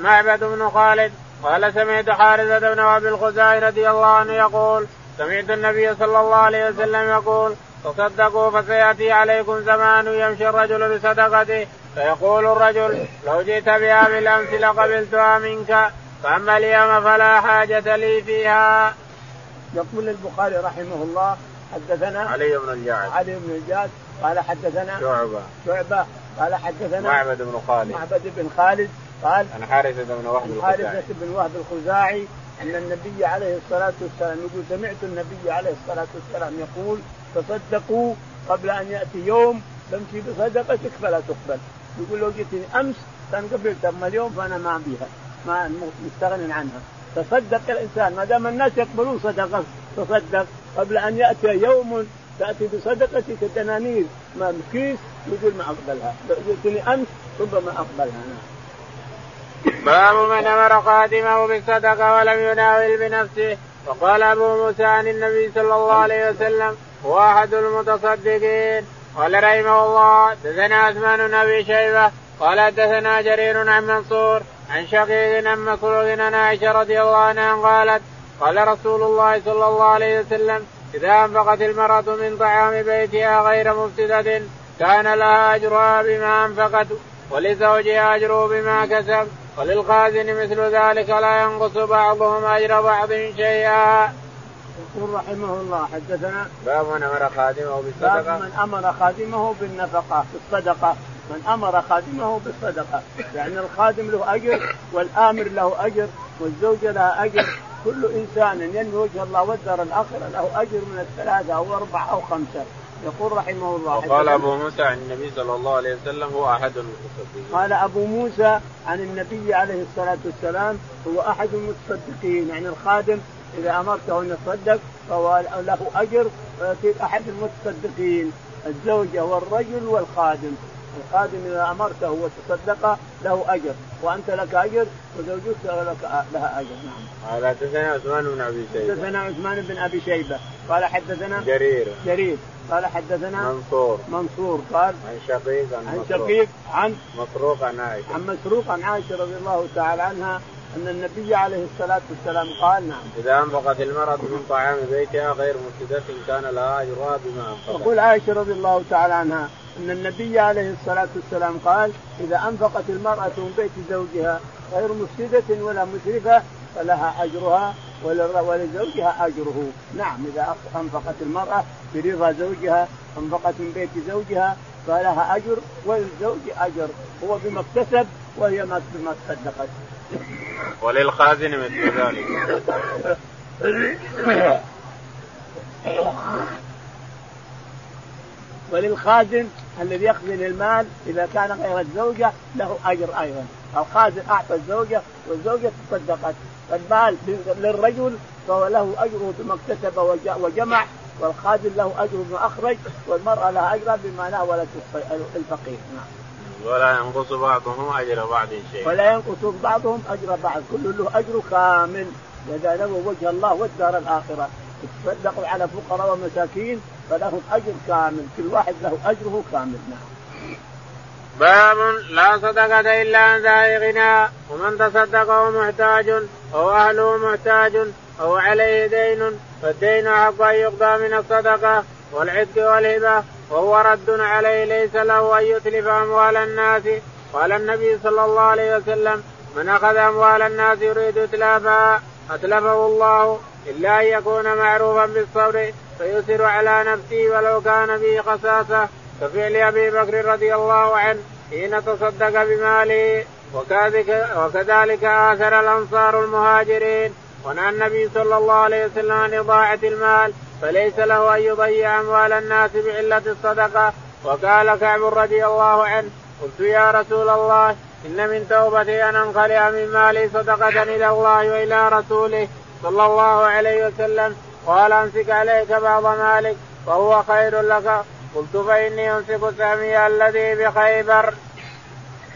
معبد بن خالد قال سمعت حارثة بن أبي الخزاعي رضي الله عنه يقول سمعت النبي صلى الله عليه وسلم يقول تصدقوا فسيأتي عليكم زمان يمشي الرجل بصدقته. فيقول الرجل لو جئت بها بالأمس لقبلتها منك فأما اليوم فلا حاجة لي فيها. يقول البخاري رحمه الله حدثنا علي بن الجعد. علي بن الجعد قال حدثنا شعبة. شعبة قال حدثنا معبد بن خالد. معبد بن خالد قال عن حارثة بن وهب الخزاعي. حارثة بن وهب الخزاعي أن النبي عليه الصلاة والسلام يقول سمعت النبي عليه الصلاة والسلام يقول تصدقوا قبل أن يأتي يوم تمشي بصدقتك فلا تقبل. يقول لو جئتني أمس كان قبلت أما اليوم فأنا ما بها ما مستغن عنها. تصدق الإنسان ما دام الناس يقبلون صدقة تصدق. قبل أن يأتي يوم تأتي بصدقتك دنانير ما كيس يقول ما أقبلها. لو جئتني أمس ربما أقبلها. باب من أمر خادمه بالصدقة ولم يناول بنفسه وقال أبو موسى عن النبي صلى الله عليه وسلم هو احد المتصدقين قال رحمه الله دثنا عثمان بن أبي شيبة قال دثنا جرير عن منصور عن شقيق عن مسروق عن عائشة رضي الله عنها قالت قال رسول الله صلى الله عليه وسلم إذا أنفقت المرأة من طعام بيتها غير مفسدة كان لها أجرها بما أنفقت ولزوجها أجره بما كسب وللخازن مثل ذلك لا ينقص بعضهم أجر بعض شيئا. يقول رحمه الله حدثنا باب من أمر خادمه بالصدقة. باب من أمر خادمه بالنفقة بالصدقة. من أمر خادمه بالصدقة. يعني الخادم له أجر والآمر له أجر والزوجة لها أجر. كل إنسان ينوي وجه الله والدار الآخرة له أجر من الثلاثة أو أربعة أو خمسة. يقول رحمه الله وقال أبو موسى عن النبي صلى الله عليه وسلم هو أحد المتصدقين. قال أبو موسى عن النبي عليه الصلاة والسلام هو أحد المتصدقين. يعني الخادم إذا امرته أن يتصدق فهو له أجر ويصير أحد المتصدقين الزوجه والرجل والخادم. الخادم إذا أمرته وتصدق له أجر وأنت لك أجر وزوجتك لك لها أجر. نعم. قال حدثنا عثمان بن أبي شيبة. حدثنا عثمان بن أبي شيبة. قال حدثنا جرير. جرير. قال حدثنا منصور. منصور. قال عن شقيق عن, عن شقيق عن مسروق عن عائشة. عن مسروق عن عائشة رضي الله تعالى عنها أن النبي عليه الصلاة والسلام قال نعم إذا انفقت المراه من طعام بيتها غير مفسدة كان لها أجرها بما أنفقت. تقول عائشة رضي الله تعالى عنها أن النبي عليه الصلاة والسلام قال إذا أنفقت المرأة من بيت زوجها غير مفسدة ولا مسرفه فلها أجرها ولزوجها أجره، نعم إذا أنفقت المرأة برضا زوجها أنفقت من بيت زوجها فلها أجر وللزوج أجر هو بما اكتسب وهي ما بما تصدقت. وللخازن مثل ذلك. وللخازن الذي يخزن المال إذا كان غير الزوجة له أجر أيضا، الخازن أعطى الزوجة والزوجة تصدقت، فالمال للرجل فهو له أجره بما اكتسب وجمع والخازن له اجر بما أخرج والمرأة لها اجر بما ناولت الفقير، نعم. ولا ينقص بعضهم أجر بعض شيء. ولا ينقص بعضهم أجر بعض، كل له أجر كامل. نوى وجه الله والدار الآخرة، يتصدقوا على فقراء ومساكين فله أجر كامل. كل واحد له أجره كامل. نعم. باب لا صدقة إلا عن ذا غنى ومن تصدق وهو محتاج أو أهله محتاج أو عليه دين فالدين حق أن يقضى من الصدقة والعتق والهبة. وهو رد عليه ليس له أن يتلف أموال الناس. قال النبي صلى الله عليه وسلم من أخذ أموال الناس يريد إتلافها أتلفه الله. إلا أن يكون معروفا بالصبر فيسر على نفسه ولو كان به قساسة كفعل أبي بكر رضي الله عنه حين تصدق بماله. وكذلك, وكذلك آثر الأنصار المهاجرين. ونهى النبي صلى الله عليه وسلم عن إضاعة المال. فليس له أن يضيع أموال الناس بعلة الصدقة. وقال كعب رضي الله عنه قلت يا رسول الله إن من توبتي أن أنخلع من مالي صدقة إلى الله وإلى رسوله صلى الله عليه وسلم. قال أمسك عليك بعض مالك وهو خير لك. قلت فإني أمسك سامي الذي بخيبر.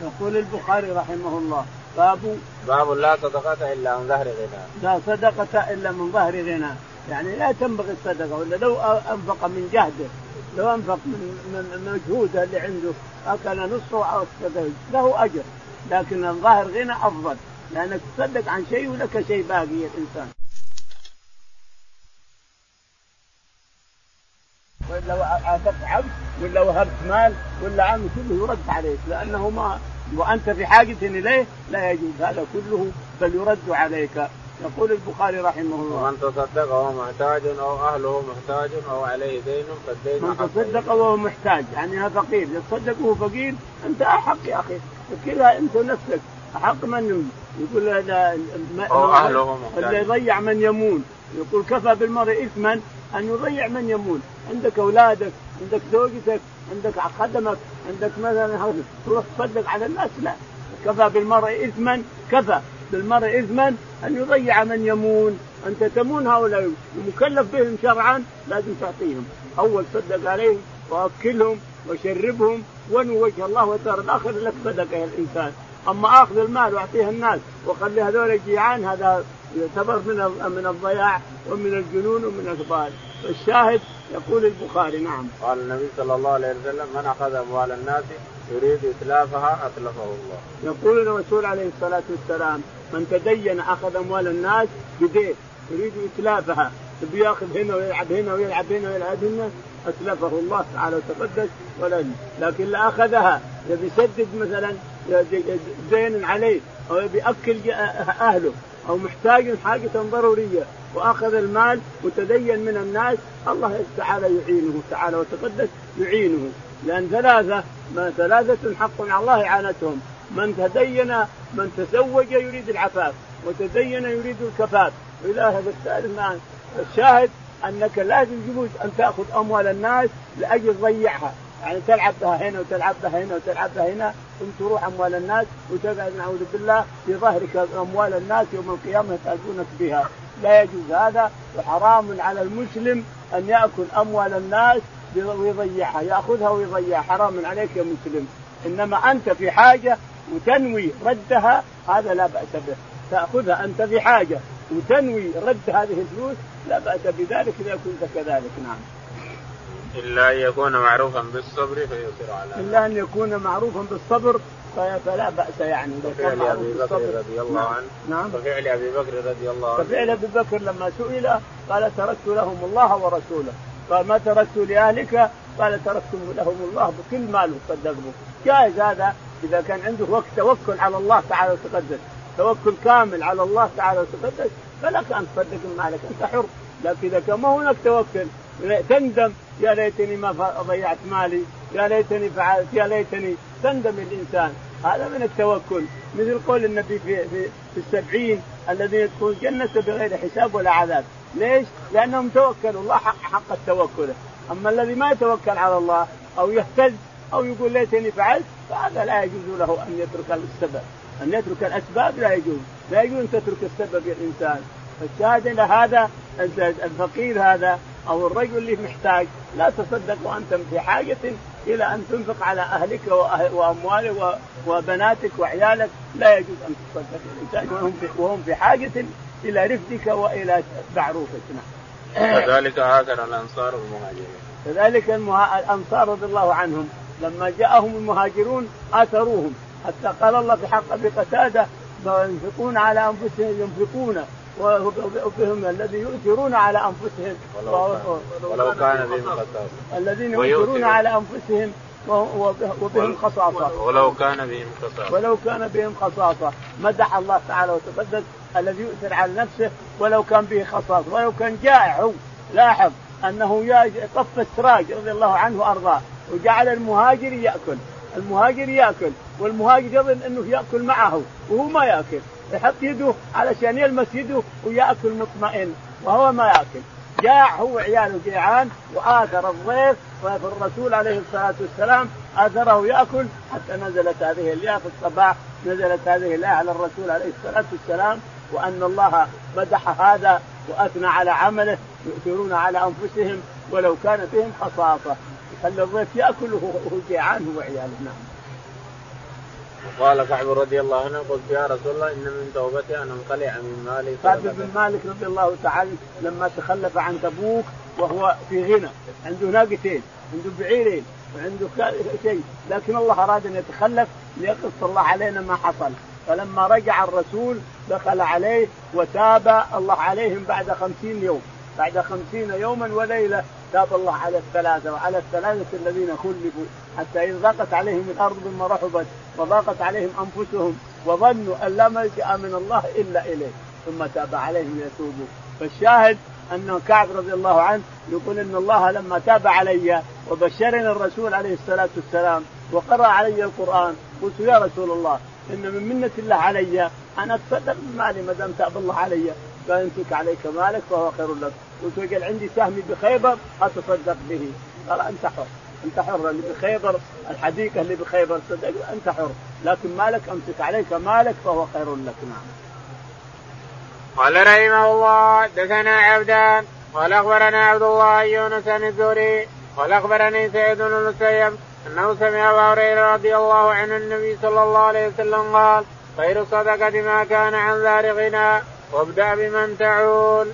يقول البخاري رحمه الله باب باب لا صدقة إلا من ظهر غنى. لا صدقة إلا من ظهر غنى. يعني لا تنبغي الصدقة ولا لو أنفق من جهده لو أنفق من, من مجهوده اللي عنده أكل نصه أو له أجر. لكن الظاهر غنى أفضل لأنك تصدق عن شيء ولك شيء باقي الإنسان. لو اعطيت عبد ولا وهبت مال ولا عم كله يرد عليك لأنه ما وأنت في حاجة إليه لا يجوز. هذا كله بل يرد عليك. يقول البخاري رحمه الله. ومن تصدق وهو محتاج أو أهله محتاج أو عليه دين فالدين من تصدق وهو محتاج. يعني فقير. يتصدق وهو فقير أنت أحق يا أخي. فكرها أنت نفسك. أحق من يقول أو أهله محتاج. اللي يضيع من يمون يقول كفى بالمرء إثما أن يضيع من يمون عندك أولادك عندك زوجتك عندك خدمك عندك مثلا تروح تصدق على الناس؟ لا. كفى بالمرء إثما كفى. بالمرء إثما أن يضيع من يمون. أنت تمون هؤلاء مكلف بهم شرعا لازم تعطيهم. أول صدق عليهم وأكلهم وشربهم وانو وجه الله والدار الآخر لك صدقه يا الإنسان. أما آخذ المال واعطيه الناس وخلي هذول جيعان هذا يعتبر من من الضياع ومن الجنون ومن الضال الشاهد يقول البخاري نعم. قال النبي صلى الله عليه وسلم من أخذ أموال الناس يريد إتلافها أتلفه الله. يقول الرسول عليه الصلاة والسلام من تدين أخذ أموال الناس بدين يريد إتلافها. بياخذ هنا ويلعب هنا ويلعب هنا ويلعب هنا. أتلفه الله تعالى وتقدس ولا لكن لا أخذها. يبي يسدد مثلا دين عليه أو يبي يأكل أهله أو محتاج حاجة ضرورية. وأخذ المال وتدين من الناس الله تعالى يعينه تعالى وتقدس يعينه. لأن ثلاثة ما ثلاثة حق على الله اعانتهم من تدين من تزوج يريد العفاف وتدين يريد الكفاف. وإلى هذا الثالث الشاهد أنك لازم يجوز أن تأخذ أموال الناس لأجل تضيعها. يعني تلعب بها هنا وتلعب بها هنا وتلعب بها هنا ثم تروح أموال الناس وتقعد نعوذ بالله في ظهرك أموال الناس يوم القيامة يسالونك بها. لا يجوز هذا وحرام على المسلم أن يأكل أموال الناس ويضيعها يأخذها ويضيعها. حرام عليك يا مسلم. إنما أنت في حاجة وتنوي ردها هذا لا بأس به. تأخذها أنت في حاجة وتنوي رد هذه الفلوس لا بأس بذلك إذا كنت كذلك نعم. إلا أن يكون معروفا بالصبر فيصر على إلا أن يكون معروفا بالصبر فلا بأس يعني. كفعل أبي بكر رضي الله نعم. عنه. نعم. كفعل أبي بكر رضي الله عنه. كفعل أبي بكر لما سئل قال تركت لهم الله ورسوله. قال ما تركت لأهلك؟ قال تركت لهم الله بكل مال صدقوا جائز هذا. إذا كان عنده وقت توكل على الله تعالى وتقدس توكل كامل على الله تعالى وتقدس فلك أن تصدق مالك أنت حر. لكن إذا كان ما هناك توكل تندم يا ليتني ما ضيعت مالي يا ليتني فعلت يا ليتني تندم الإنسان. هذا من التوكل. مثل قول النبي في في, في السبعين الذين يدخلون الجنة بغير حساب ولا عذاب. ليش؟ لأنهم توكلوا. الله حق, حق التوكل. أما الذي ما يتوكل على الله أو يهتز أو يقول ليتني فعلت فهذا لا يجوز له أن يترك السبب. أن يترك الأسباب لا يجوز. لا يجوز أن تترك السبب يا الإنسان فالشاهد إلى هذا الفقير هذا أو الرجل اللي محتاج لا تصدق وأنت في حاجة إلى أن تنفق على أهلك وأموالك وبناتك وعيالك. لا يجوز أن تصدق الانسان وهم في, وهم في حاجة إلى رفدك وإلى معروفك. نعم. كذلك هاجر الأنصار والمهاجرين. كذلك الأنصار رضي الله عنهم. لما جاءهم المهاجرون آثروهم. حتى قال الله في حق أبي قتادة ينفقون على أنفسهم ينفقون وبهم الذي يؤثرون على أنفسهم. ولو كان بهم خصاصه الذين يؤثرون على أنفسهم وبهم خصاصة. ولو كان بهم خصاصة ولو كان بهم خصاصة. مدح الله تعالى وتقدس الذي يؤثر على نفسه ولو كان به خصاصة. ولو كان جائع. هو لاحظ أنه طف السراج رضي الله عنه وأرضاه. وجعل المهاجر يأكل. المهاجر يأكل والمهاجر يظن أنه يأكل معه وهو ما يأكل. يحط يده علشان يلمس يده ويأكل مطمئن وهو ما يأكل. جاع هو وعياله جيعان وآثر الضيف فالرسول عليه الصلاة والسلام آثره يأكل حتى نزلت هذه الايه في الصباح نزلت هذه الايه على الرسول عليه الصلاة والسلام وأن الله مدح هذا وأثنى على عمله يؤثرون على أنفسهم ولو كان فيهم خصاصة. خلي الضيف ياكل وهو جيعان هو وعياله. نعم. وقال كعب رضي الله عنه قلت يا رسول الله إن من توبتي ان انقلع من مالي كعب بن مالك رضي الله تعالى لما تخلف عن تبوك وهو في غنى. عنده ناقتين عنده بعيرين وعنده شيء. لكن الله أراد أن يتخلف ليقص الله علينا ما حصل. فلما رجع الرسول دخل عليه وتاب الله عليهم بعد خمسين يوم. بعد خمسين يوما وليلة تاب الله على الثلاثة وعلى الثلاثة الذين خلفوا حتى إذ ضاقت عليهم الأرض بما رحبت وضاقت عليهم أنفسهم وظنوا أن لا ملجأ من الله إلا إليه. ثم تاب عليهم يتوبوا فالشاهد أن كعب رضي الله عنه يقول إن الله لما تاب علي وبشرني الرسول عليه الصلاة والسلام وقرأ علي القرآن قلت يا رسول الله إن من منة الله علي أن أتصدق بمالي ما دام تاب الله علي يمسك عليك مالك فهو خير لك. قلت قال عندي سهمي بخيبر أتصدق به قال أنت حر أنت حر اللي بخيبر الحديقة اللي بخيبر صدق أنت حر لكن مالك أمسك عليك مالك فهو خير لك نعم. قال رحمه الله دثنا عبدان قال أخبرنا عبد الله يونس بن الزهري قال أخبرني سعيد بن المسيب أنه سمع أبا هريرة رضي الله عنه النبي صلى الله عليه وسلم قال خير الصدقه ما كان عن ذار غنى وابدأ بمن تعول.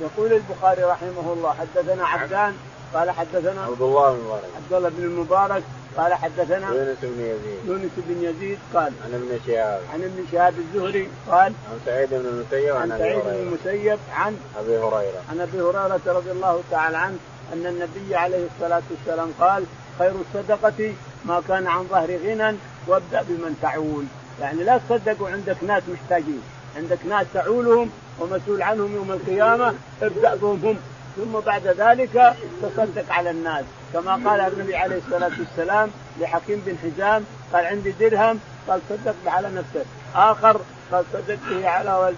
يقول البخاري رحمه الله حدثنا عبدان قال حدثنا عبد الله بن المبارك عبد الله بن المبارك قال حدثنا يونس بن يزيد. يونس بن يزيد قال عن ابن شهاب. عن ابن شهاب الزهري قال عن سعيد بن المسيب عن سعيد بن المسيب عن أبي هريرة. عن أبي هريرة رضي الله تعالى عنه أن النبي عليه الصلاة والسلام قال خير الصدقة ما كان عن ظهر غنى وابدأ بمن تعول. يعني لا تصدقوا عندك ناس محتاجين عندك ناس تعولهم ومسؤول عنهم يوم القيامة ابدأ بهم. هم ثم بعد ذلك تصدق على الناس. كما قال النبي عليه الصلاة والسلام لحكيم بن حزام قال عندي درهم قال صدق على نفسك. آخر قال صدق به على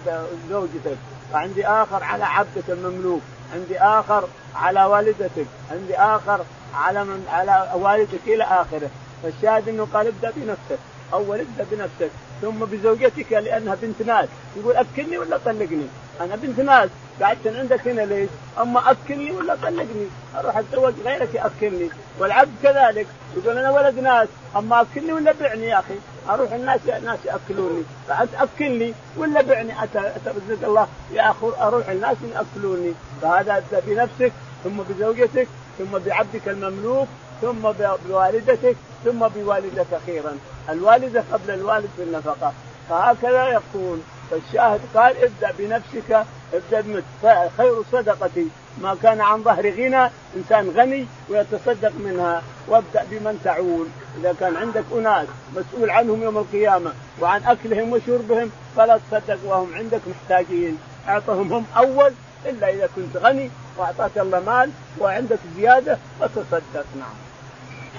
زوجتك. وعندي آخر على عبدك المملوك. عندي آخر على والدتك. عندي آخر على من على والدك إلى آخره. فالشاهد إنه قال ابدأ بنفسك. أول ابدأ بنفسك. ثم بزوجتك لأنها بنت ناس. يقول اكلني ولا طلقني؟ أنا بنت ناس. قعدت عندك هنا ليش؟ أما اكلني ولا طلقني؟ أروح أتزوج غيرك ياكلني والعبد كذلك. يقول أنا ولد ناس. أما اكلني ولا بعني يا أخي؟ أروح الناس ناس يأكلوني. فأنت اكلني ولا بعني؟ اترزق الله يا أخي أروح الناس يأكلوني. فهذا أبدأ بنفسك ثم بزوجتك ثم بعبدك المملوك ثم بوالدتك ثم بوالدك أخيرا. الوالدة قبل الوالد في النفقة. فهكذا يقول فالشاهد قال ابدأ بنفسك ابدأ خير الصدقه ما كان عن ظهر غنى إنسان غني ويتصدق منها. وابدأ بمن تعول. إذا كان عندك أناس مسؤول عنهم يوم القيامة وعن أكلهم وشربهم فلا تصدق وهم عندك محتاجين. أعطهم هم أول إلا إذا كنت غني وأعطاك الله مال وعندك زيادة فتصدق. نعم.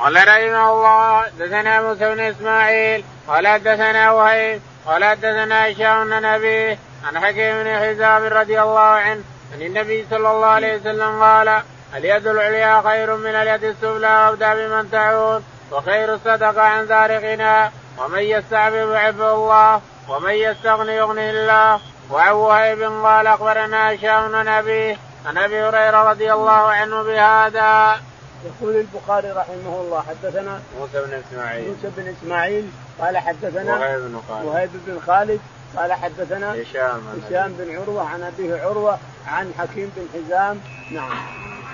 قال رحمه الله دثنا موسى بن إسماعيل قال دثنا وهيب قال حدثنا هشام بن أبي عن حكيم بن حزام رضي الله عنه عن النبي صلى الله عليه وسلم قال اليد العليا خير من اليد السفلى وابدا بمن تعود وخير الصدقة عن دار غنى ومن يستعبد يحبه الله ومن يستغني يغني الله وعن وهيب قال أخبرنا هشام بن أبي عن أبي هريرة رضي الله عنه بهذا. يقول البخاري رحمه الله حدثنا موسى بن إسماعيل. موسى بن إسماعيل قال حدثنا وهيب بن خالد. وهيب بن خالد قال حدثنا هشام هشام بن عروة عن أبيه عروة عن حكيم بن حزام. نعم.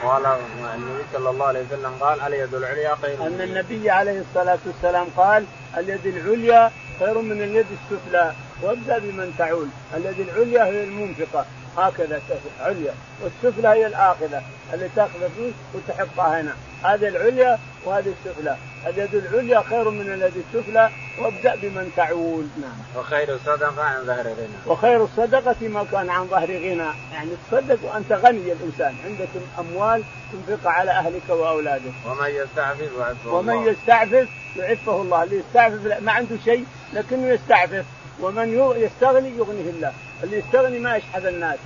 قال النبي صلى الله عليه وسلم قال اليد العليا خير أن النبي عليه الصلاة والسلام قال اليد العليا خير من اليد السفلى وابدأ بمن تعول. اليد العليا هي المنفقة. هكذا عليا. والسفلى هي الآخذة اللي تأخذ فلوس وتحطها هنا. هذه العليا وهذه السفلى. اليد العليا خير من اليد السفلى وابدأ بمن تعول. نعم. وخير الصدقة عن ظهر غنى. وخير الصدقة ما كان عن ظهر غنى. يعني تصدق وأنت غني الإنسان. عندك أموال تنفقها على أهلك وأولادك. ومن يستعفف يعفه ومن يستعفف يعفه الله. اللي يستعفف ما عنده شيء لكنه يستعفف. ومن يستغني يغنيه الله. اللي يستغني ما يشحذ الناس.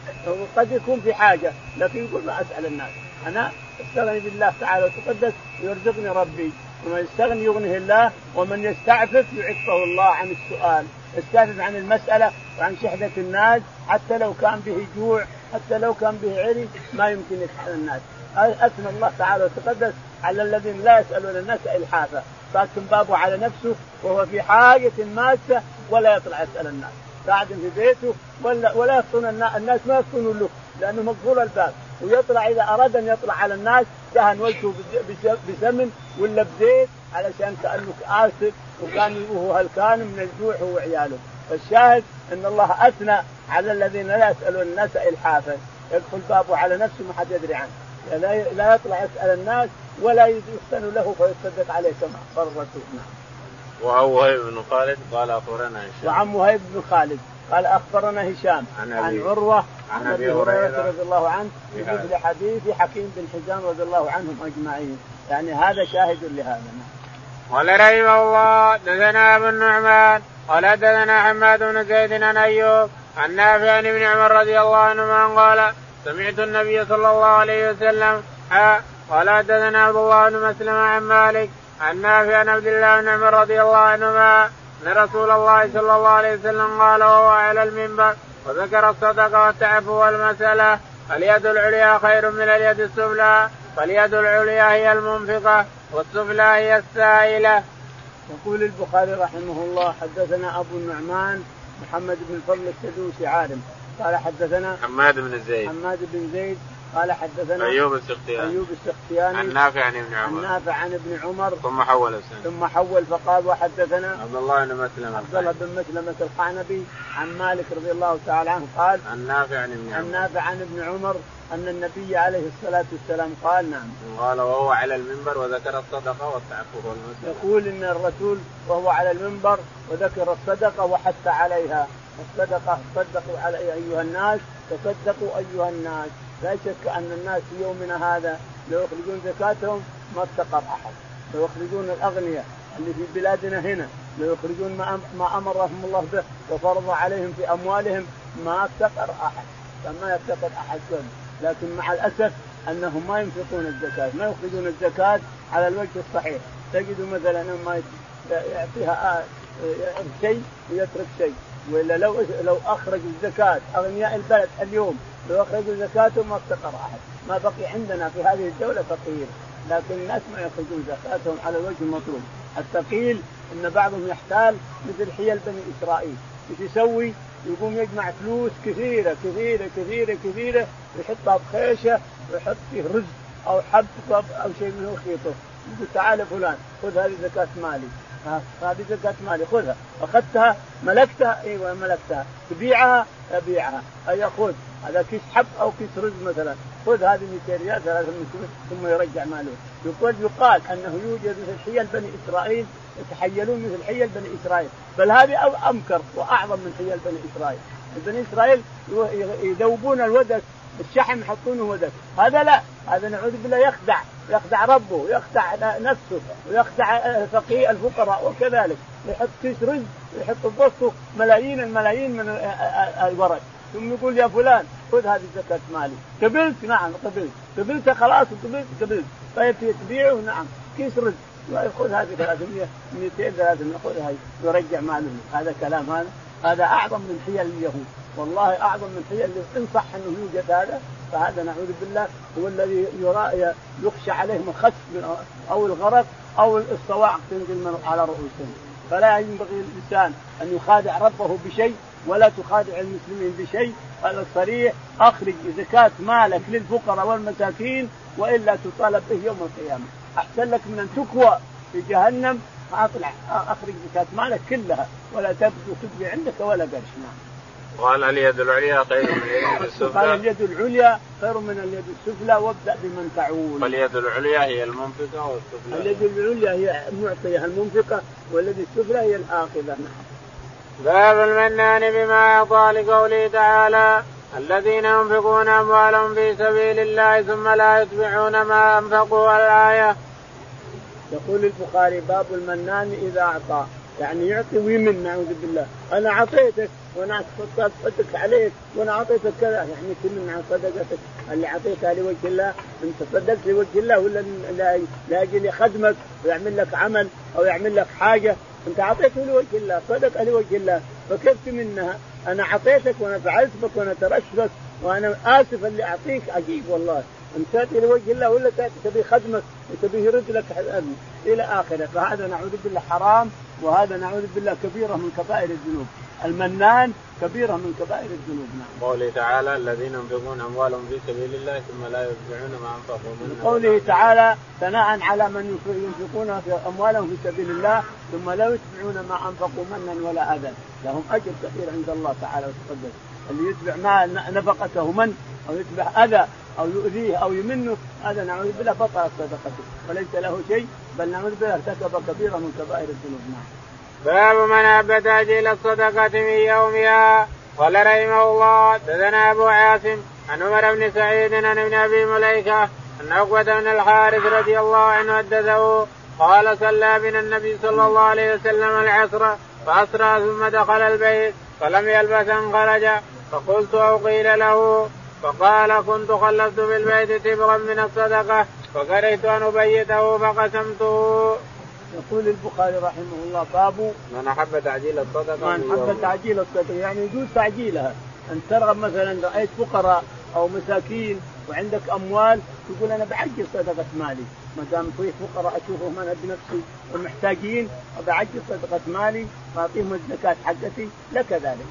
قد يكون في حاجة لكن يقول ما أسأل الناس. أنا استغني بالله تعالى وتقدس ويرزقني ربي. ومن يستغني يغنيه الله ومن يستعفف يعفه الله عن السؤال. يستعفف عن المسألة وعن شحذة الناس. حتى لو كان به جوع حتى لو كان به عري ما يمكن يشحذ الناس. أثنى الله تعالى وتقدس على الذين لا يسألون الناس إلحافة. فاكتم بابه على نفسه وهو في حاجة ماسة ولا يطلع يسأل الناس. قاعد في بيته ولا ولا يفتون الناس ما يفتون له لأنه مقفول الباب. ويطلع إذا أراد أن يطلع على الناس دهن وجهه بسمن ولا بزيت علشان كأنه آسف وكان وهو هلكان من الجوع هو وعياله فالشاهد أن الله أثنى على الذين لا يسألون الناس الحافا. يدخل بابه على نفسه ما حد يدري عنه. لا يطلع يسأل الناس ولا يفتن له فيصدق عليه كما قال الرسول نعم. وعن وهيب بن خالد قال أخبرنا هشام. وعن وهيب بن خالد قال أخبرنا هشام عن, عن عروة عن أبي هريرة رضي الله عنه في مثل حديث حكيم بن حزام رضي الله عنهم أجمعين. يعني هذا شاهد لهذا. قال رحمه الله دثنا أبو النعمان قال دثنا حماد بن زيد عن أيوب عن نافع عن ابن عمر رضي الله عنهما قال سمعت النبي صلى الله عليه وسلم قال حدثنا عبد الله بن مسلم عن مالك عن نافع عن عبد الله بن عمر رضي الله عنهما أن رسول الله صلى الله عليه وسلم قال وهو على المنبر وذكر الصدقة والتعفو والمسألة اليد العليا خير من اليد السفلى فاليد العليا هي المنفقة والسفلى هي السائلة. يقول البخاري رحمه الله حدثنا أبو النعمان محمد بن الفضل السدوسي عالم قال حدثنا حماد بن زيد حماد بن زيد قال حدثنا أيوب السختياني. أيوب السختياني. عن نافع عن ابن عمر. عن نافع عن ابن عمر. ثم حول السنة ثم حول فقال وحدثنا عبد الله بن مسلمة عبد الله بن مسلمة القعنبي عن مالك رضي الله تعالى عنه قال عن نافع عن ابن عمر. عن نافع عن ابن عمر أن النبي عليه الصلاة والسلام قال نعم. قال وهو على المنبر وذكر الصدقة والتعفف والمسلم يقول إن الرسول وهو على المنبر وذكر الصدقة وحث عليها. الصدقة صدقوا على أيها الناس تصدقوا أيها الناس. لا شك أن الناس في يومنا هذا لو يخرجون زكاتهم ما افتقر أحد. لو يخرجون الأغنياء اللي في بلادنا هنا لو يخرجون ما أمرهم الله به وفرض عليهم في أموالهم ما افتقر أحد. فما يفتقر أحد كل لكن مع الأسف أنهم ما ينفقون الزكاة ما يخرجون الزكاة على الوجه الصحيح. تجد مثلا ما يعطيها شيء ويترك شيء. ولا لو لو اخرجوا الزكاة أغنياء البلد اليوم لو أخرجوا زكاتهم ما افتقر أحد، ما بقي عندنا في هذه الدولة فقير، لكن الناس ما يخرجون زكاتهم على الوجه المطلوب، الثقيل إن بعضهم يحتال مثل حيل بني إسرائيل، إيش يسوي؟ يقوم يجمع فلوس كثيرة كثيرة كثيرة كثيرة ويحطها بخيشة ويحط فيه رز أو حب أو شيء منه يخيطه، يقول تعال فلان خذ هذه زكاة مالي، هذه زكاة مالي خذها. أخذتها ملكتها أيوة ملكتها. تبيعها أبيعها. أي خذ هذا كيس حب أو كيس رز مثلا. خذ هذه 200 ريال 300 ثم يرجع ماله. يقول يقال أنه يوجد مثل حيل بني إسرائيل يتحيلون مثل حيل بني إسرائيل. بل هذه أمكر وأعظم من حيل بني إسرائيل. بني إسرائيل يذوبون الودك الشحم يحطونه ودك هذا لا. هذا نعوذ بالله يخدع. يخدع ربه ويخدع نفسه ويخدع فقيه الفقراء وكذلك. يحط كيس رز ويحط بوسطه ملايين الملايين من الورق. ثم يقول يا فلان خذ هذه زكاة مالي. قبلت؟ نعم قبلت. قبلت خلاص قبلت قبلت. طيب تبيعه؟ نعم. كيس رز. خذ هذه 300 200 300 خذ هذه. ويرجع ماله هذا كلام هذا. هذا أعظم من حيل اليهود. والله أعظم من حيل إن صح أنه يوجد هذا فهذا نعوذ بالله هو الذي يرى يخشى عليهم الخسف أو الغرق أو الصواعق تنزل من على رؤوسهم. فلا ينبغي الإنسان أن يخادع ربه بشيء ولا تخادع المسلمين بشيء. هذا صريح أخرج زكاة مالك للفقراء والمساكين وإلا تطالب به يوم القيامة. أحسن لك من ان تكوى في جهنم اطلع أخرج زكاه مالك كلها ولا تبدو تبقي عندك ولا قرش نعم. قال اليد العليا خير من اليد السفلى قال اليد العليا خير من اليد السفلى وابدأ بمن تعول فاليد العليا هي المنفقة والسفلى اليد العليا هي المعطيه المنفقة واليد السفلى هي الآخذة نعم باب المنان بما اعطى لقوله تعالى الذين ينفقون أموالهم في سبيل الله ثم لا يتبعون ما أنفقوا الآية. يقول البخاري باب المنان إذا أعطى. يعني يعطي ويمن نعوذ بالله. أنا اعطيتك وأنا تصدق عليك وأنا أعطيتك كذا. يعني تمن عن صدقتك اللي اعطيتها لوجه الله أنت صدقت لوجه الله ولا لاجل يخدمك ويعمل لك عمل أو يعمل لك حاجة؟ أنت اعطيته لوجه الله صدق لوجه الله. فكيف منها. أنا اعطيتك وأنا فعلت بك وأنا ترشت بك وأنا آسف اللي أعطيك عجيب والله. ان تأتي لوجه الله ولا تأتي؟ تبي خدمك وتبي يرد لك إلى آخره. فهذا نعوذ بالله حرام وهذا نعوذ بالله كبيرة من كبائر الذنوب. المنان كبيرة من كبائر الذنوب. نعم. قوله تعالى الذين ينفقون أموالهم في سبيل الله ثم لا يتبعون ما أنفقوا من قوله تعالى ثناء على من ينفقون في أموالهم في سبيل الله ثم لا يتبعون ما أنفقوا منا ولا أذى. لهم أجر كثير عند الله تعالى وتقدس اللي يتبع ما نفقته من أو يتبع أذى أو يؤذيه أو يمنه هذا نعوذ بالله بطلت صدقته وليس له شيء بل نعوذ بالله ارتكب كبيره من كبائر الذنوب. نعم. باب من أبى تأجيل الصدقة من يومها. قال رحمه الله دثنا أبو عاصم عن عمر بن سعيد عن ابن أبي مليكة أن عقبة بن الحارث رضي الله عنه حدثه قال صلى بنا النبي صلى الله عليه وسلم العصر فأسرى ثم دخل البيت فلم يلبث أن خرج فقلت أو قيل له فقال كنت خلفت في البيت تبغا من الصدقة فكرهت أن أبيته فقسمته. يقول البخاري رحمه الله باب من أحب تعجيل الصدقة من أحب تعجيل الصدقة. يعني يجوز تعجيلها. أن ترغب مثلا رأيت فقراء أو مساكين وعندك أموال تقول أنا بعجل صدقة مالي. ما دام في فقراء اشوفهم أنا بنفسي ومحتاجين بعجل صدقة مالي واعطيهم الزكاة حقتي لك ذلك.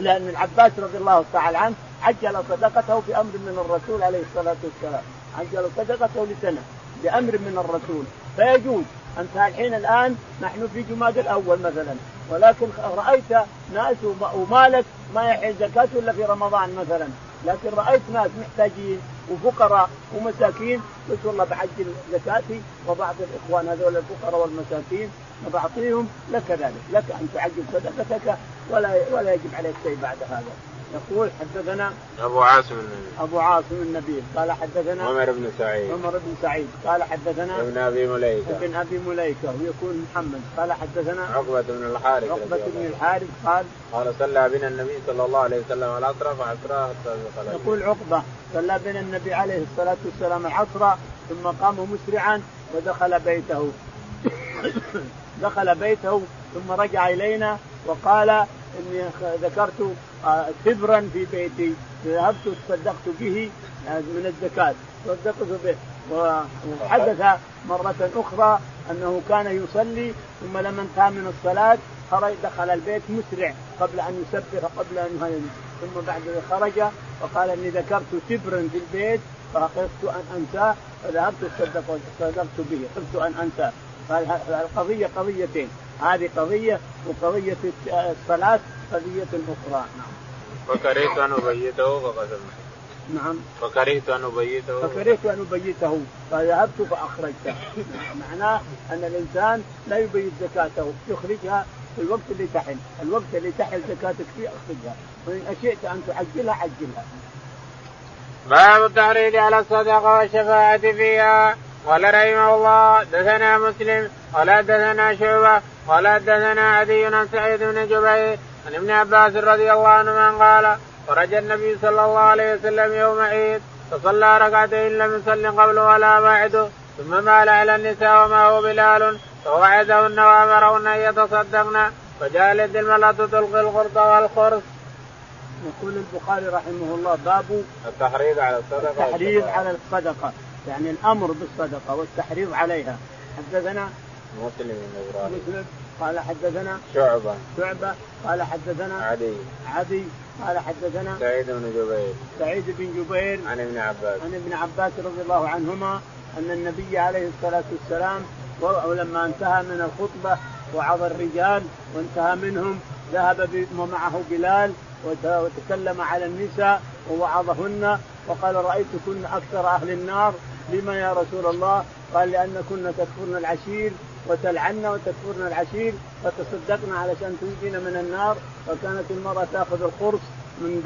لأن العباس رضي الله تعالى عنه عجل صدقته بأمر من الرسول عليه الصلاة والسلام، عجل صدقته لسنة بأمر من الرسول. فيجوز. أنت الحين الآن نحن في جماد الأول مثلا. ولكن رأيت ناس ومالك ما يحل زكاته إلا في رمضان مثلا. لكن رأيت ناس محتاجين. وفقراء ومساكين قلت والله بعجل زكاتي وبعض الإخوان هذول الفقراء والمساكين بعطيهم لك ذلك. لك أن تعجل صدقتك ولا ولا يجب عليك شيء بعد هذا. يقول حدثنا أبو عاصم النبي. أبو عاصم النبي. قال حدثنا عمر بن سعيد. عمر بن سعيد. قال حدثنا ابن أبي مليكة. ابن أبي مليكة. ويكون محمد. قال حدثنا عقبة بن الحارث عقبة بن الحارث قال قال صلى بنا النبي صلى الله عليه وسلم العصر فعصرا حتى يقول عقبة صلى بنا النبي عليه الصلاة والسلام العصر ثم قام مسرعا ودخل بيته. دخل بيته ثم رجع إلينا وقال إني ذكرت تبرا آه، في بيتي ذهبت تصدقت به آه، من الزكاة تصدقت به. وحدث مرة أخرى أنه كان يصلي ثم لما انتهى من الصلاة خرج دخل البيت مسرع قبل أن يسبح قبل أن ثم بعد خرج وقال إني ذكرت تبرا في البيت فخفت أن أنساه فذهبت صدقت به خفت أن أنساه فالقضية قضيتين. هذه قضية وقضية الصلاة قضية أخرى نعم. فكرهت أن أبيته فقسمت نعم. فكرهت أن أبيته. فكرهت أن أبيته. فذهبت فأخرجته. معناه أن الإنسان لا يبيت زكاته يخرجها في الوقت اللي تحل. الوقت اللي تحل زكاتك فيه أخرجها. وإن أشئت أن تعجلها عجلها باب التحريض على الصدقة والشفاعة فيها. قال رحمه الله دثنا مسلم قال دثنا شعبة قال دثنا عدي عن سعيد بن جبير عن ابن عباس رضي الله عنهما قال خرج النبي صلى الله عليه وسلم يوم عيد فصلى ركعتين لم يصل قبل ولا بعده ثم مال على النساء وما هو بلال فوعدهن وأمرهن أن يتصدقن فجعلت المرأة تلقي القرط والخرس. يقول البخاري رحمه الله باب التحريض على الصدقة التحريض على الصدقة يعني الأمر بالصدقة والتحريض عليها. حدثنا مسلم بن إبراهيم. مسلم. قال حدثنا شعبة. شعبة. قال حدثنا عدي. عدي. قال حدثنا سعيد بن جبير. سعيد بن جبير. عن ابن عباس. عن ابن عباس رضي الله عنهما أن النبي عليه الصلاة والسلام ولما انتهى من الخطبة وعظ الرجال وانتهى منهم ذهب ومعه بلال وتكلم على النساء ووعظهن وقال رأيتكن أكثر أهل النار لما يا رسول الله؟ قال لأن كنا تكفرن العشير وتلعن وتكفرن العشير فتصدقنا علشان تنجينا من النار وكانت المرأة تأخذ القرص من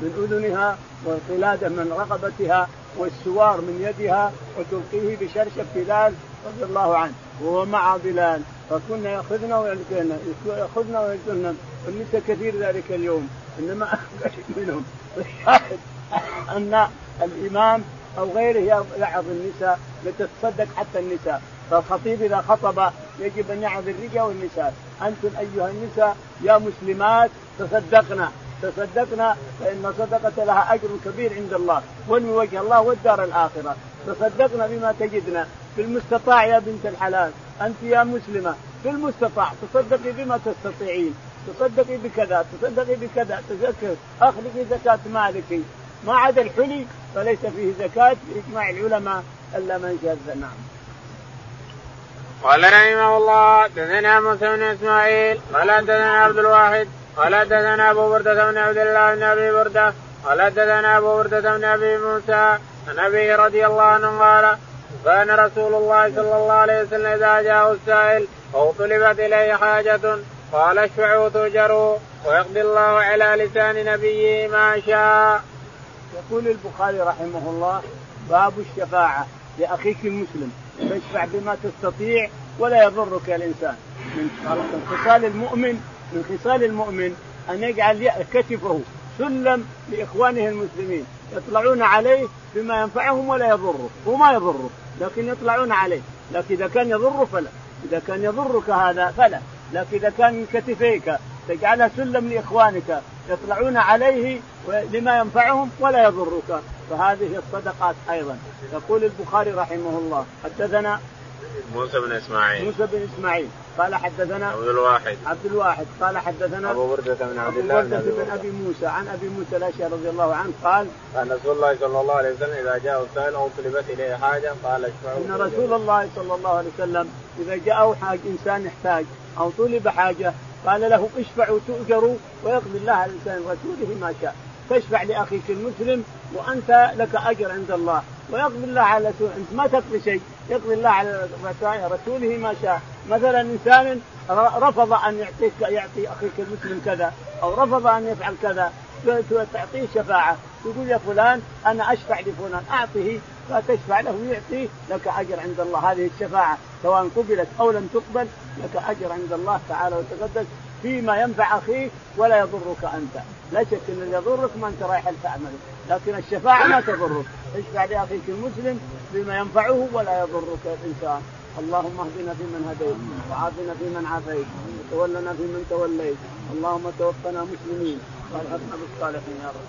من أذنها والقلاده من رقبتها والسوار من يدها وتلقيه بشرشف بلال رضي الله عنه وهو مع بلال. فكنا يأخذنا ويلقينا يأخذنا ويلقينا. والنساء كثير ذلك اليوم إنما قليل منهم. الشاهد أن الإمام أو غيره يعظ النساء لتتصدق حتى النساء. فالخطيب إذا خطب يجب أن يعظ الرجال والنساء. أنتم أيها النساء يا مسلمات تصدقنا. تصدقنا فإن الصدقه لها أجر كبير عند الله. ونوي وجه الله والدار الآخرة. تصدقنا بما تجدنا. بالمستطاع يا بنت الحلال. أنت يا مسلمة. بالمستطاع تصدقي بما تستطيعين. تصدقي بكذا تصدقي بكذا تذكر. اخلقي زكاة مالك. ما عدا الحلي فليس فيه زكاة باجماع العلماء إلا من شذ نعم قال رحمه الله دثنا موسى بن إسماعيل قال دثنا عبد الواحد قال دثنا أبو بردة بن عبد الله بن أبي بردة قال دثنا أبو بردة بن أبي موسى عن ابي رضي الله عنه قال كان رسول الله صلى الله عليه وسلم إذا جاءه السائل أو طلبت إليه حاجة قال اشفعوا تؤجروا ويقضي الله على لسان نبيه ما شاء. يقول البخاري رحمه الله باب الشفاعة لأخيك المسلم. تشفع بما تستطيع ولا يضرك الإنسان. من خصال المؤمن من خصال المؤمن أن يجعل كتفه سلم لإخوانه المسلمين. يطلعون عليه بما ينفعهم ولا يضره. هو ما يضره لكن يطلعون عليه. لكن إذا كان يضره فلا. إذا كان يضرك هذا فلا. لكن إذا كان كتفيك تجعلها سلم لإخوانك يطلعون عليه لما ينفعهم ولا يضرك. فهذه الصدقات أيضا. يقول البخاري رحمه الله حدثنا موسى بن إسماعيل. موسى بن إسماعيل. قال حدثنا عبد الواحد. عبد الواحد. قال حدثنا أبو بردة بن عبد الله بن ابي بن أبي موسى. عن أبي موسى الأشعري رضي الله عنه قال كان رسول الله صلى الله عليه وسلم إذا جاءه سائل أو طلبت إليه حاجة قال اشفعوا إن رسول الله صلى الله عليه وسلم إذا جاءه حاج إنسان يحتاج أو طلب حاجة قال له اشفعوا تؤجروا ويقضي الله على لسان رسوله ما شاء. تشفع لأخيك المسلم وأنت لك أجر عند الله. ويقضي الله على رسوله أنت ما تقضي شيء. يقضي الله على رسوله ما شاء. مثلا إنسان رفض أن يعطيك يعطي أخيك المسلم كذا أو رفض أن يفعل كذا تعطيه شفاعة. يقول يا فلان أنا أشفع لفلان أعطه فتشفع له ويعطيه لك أجر عند الله. هذه الشفاعة سواء قبلت أو لم تقبل لك أجر عند الله تعالى وتقدس فيما ينفع أخيك ولا يضرك أنت، لا شك إن اللي يضرك ما أنت رايح تعمله، لكن الشفاعة ما تضرك، اشفع لأخيك المسلم بما ينفعه ولا يضرك الإنسان، اللهم اهدنا فيمن هديت وعافنا فيمن عافيت وتولنا فيمن توليت. اللهم توفنا مسلمين والحقنا بالصالحين يا رب.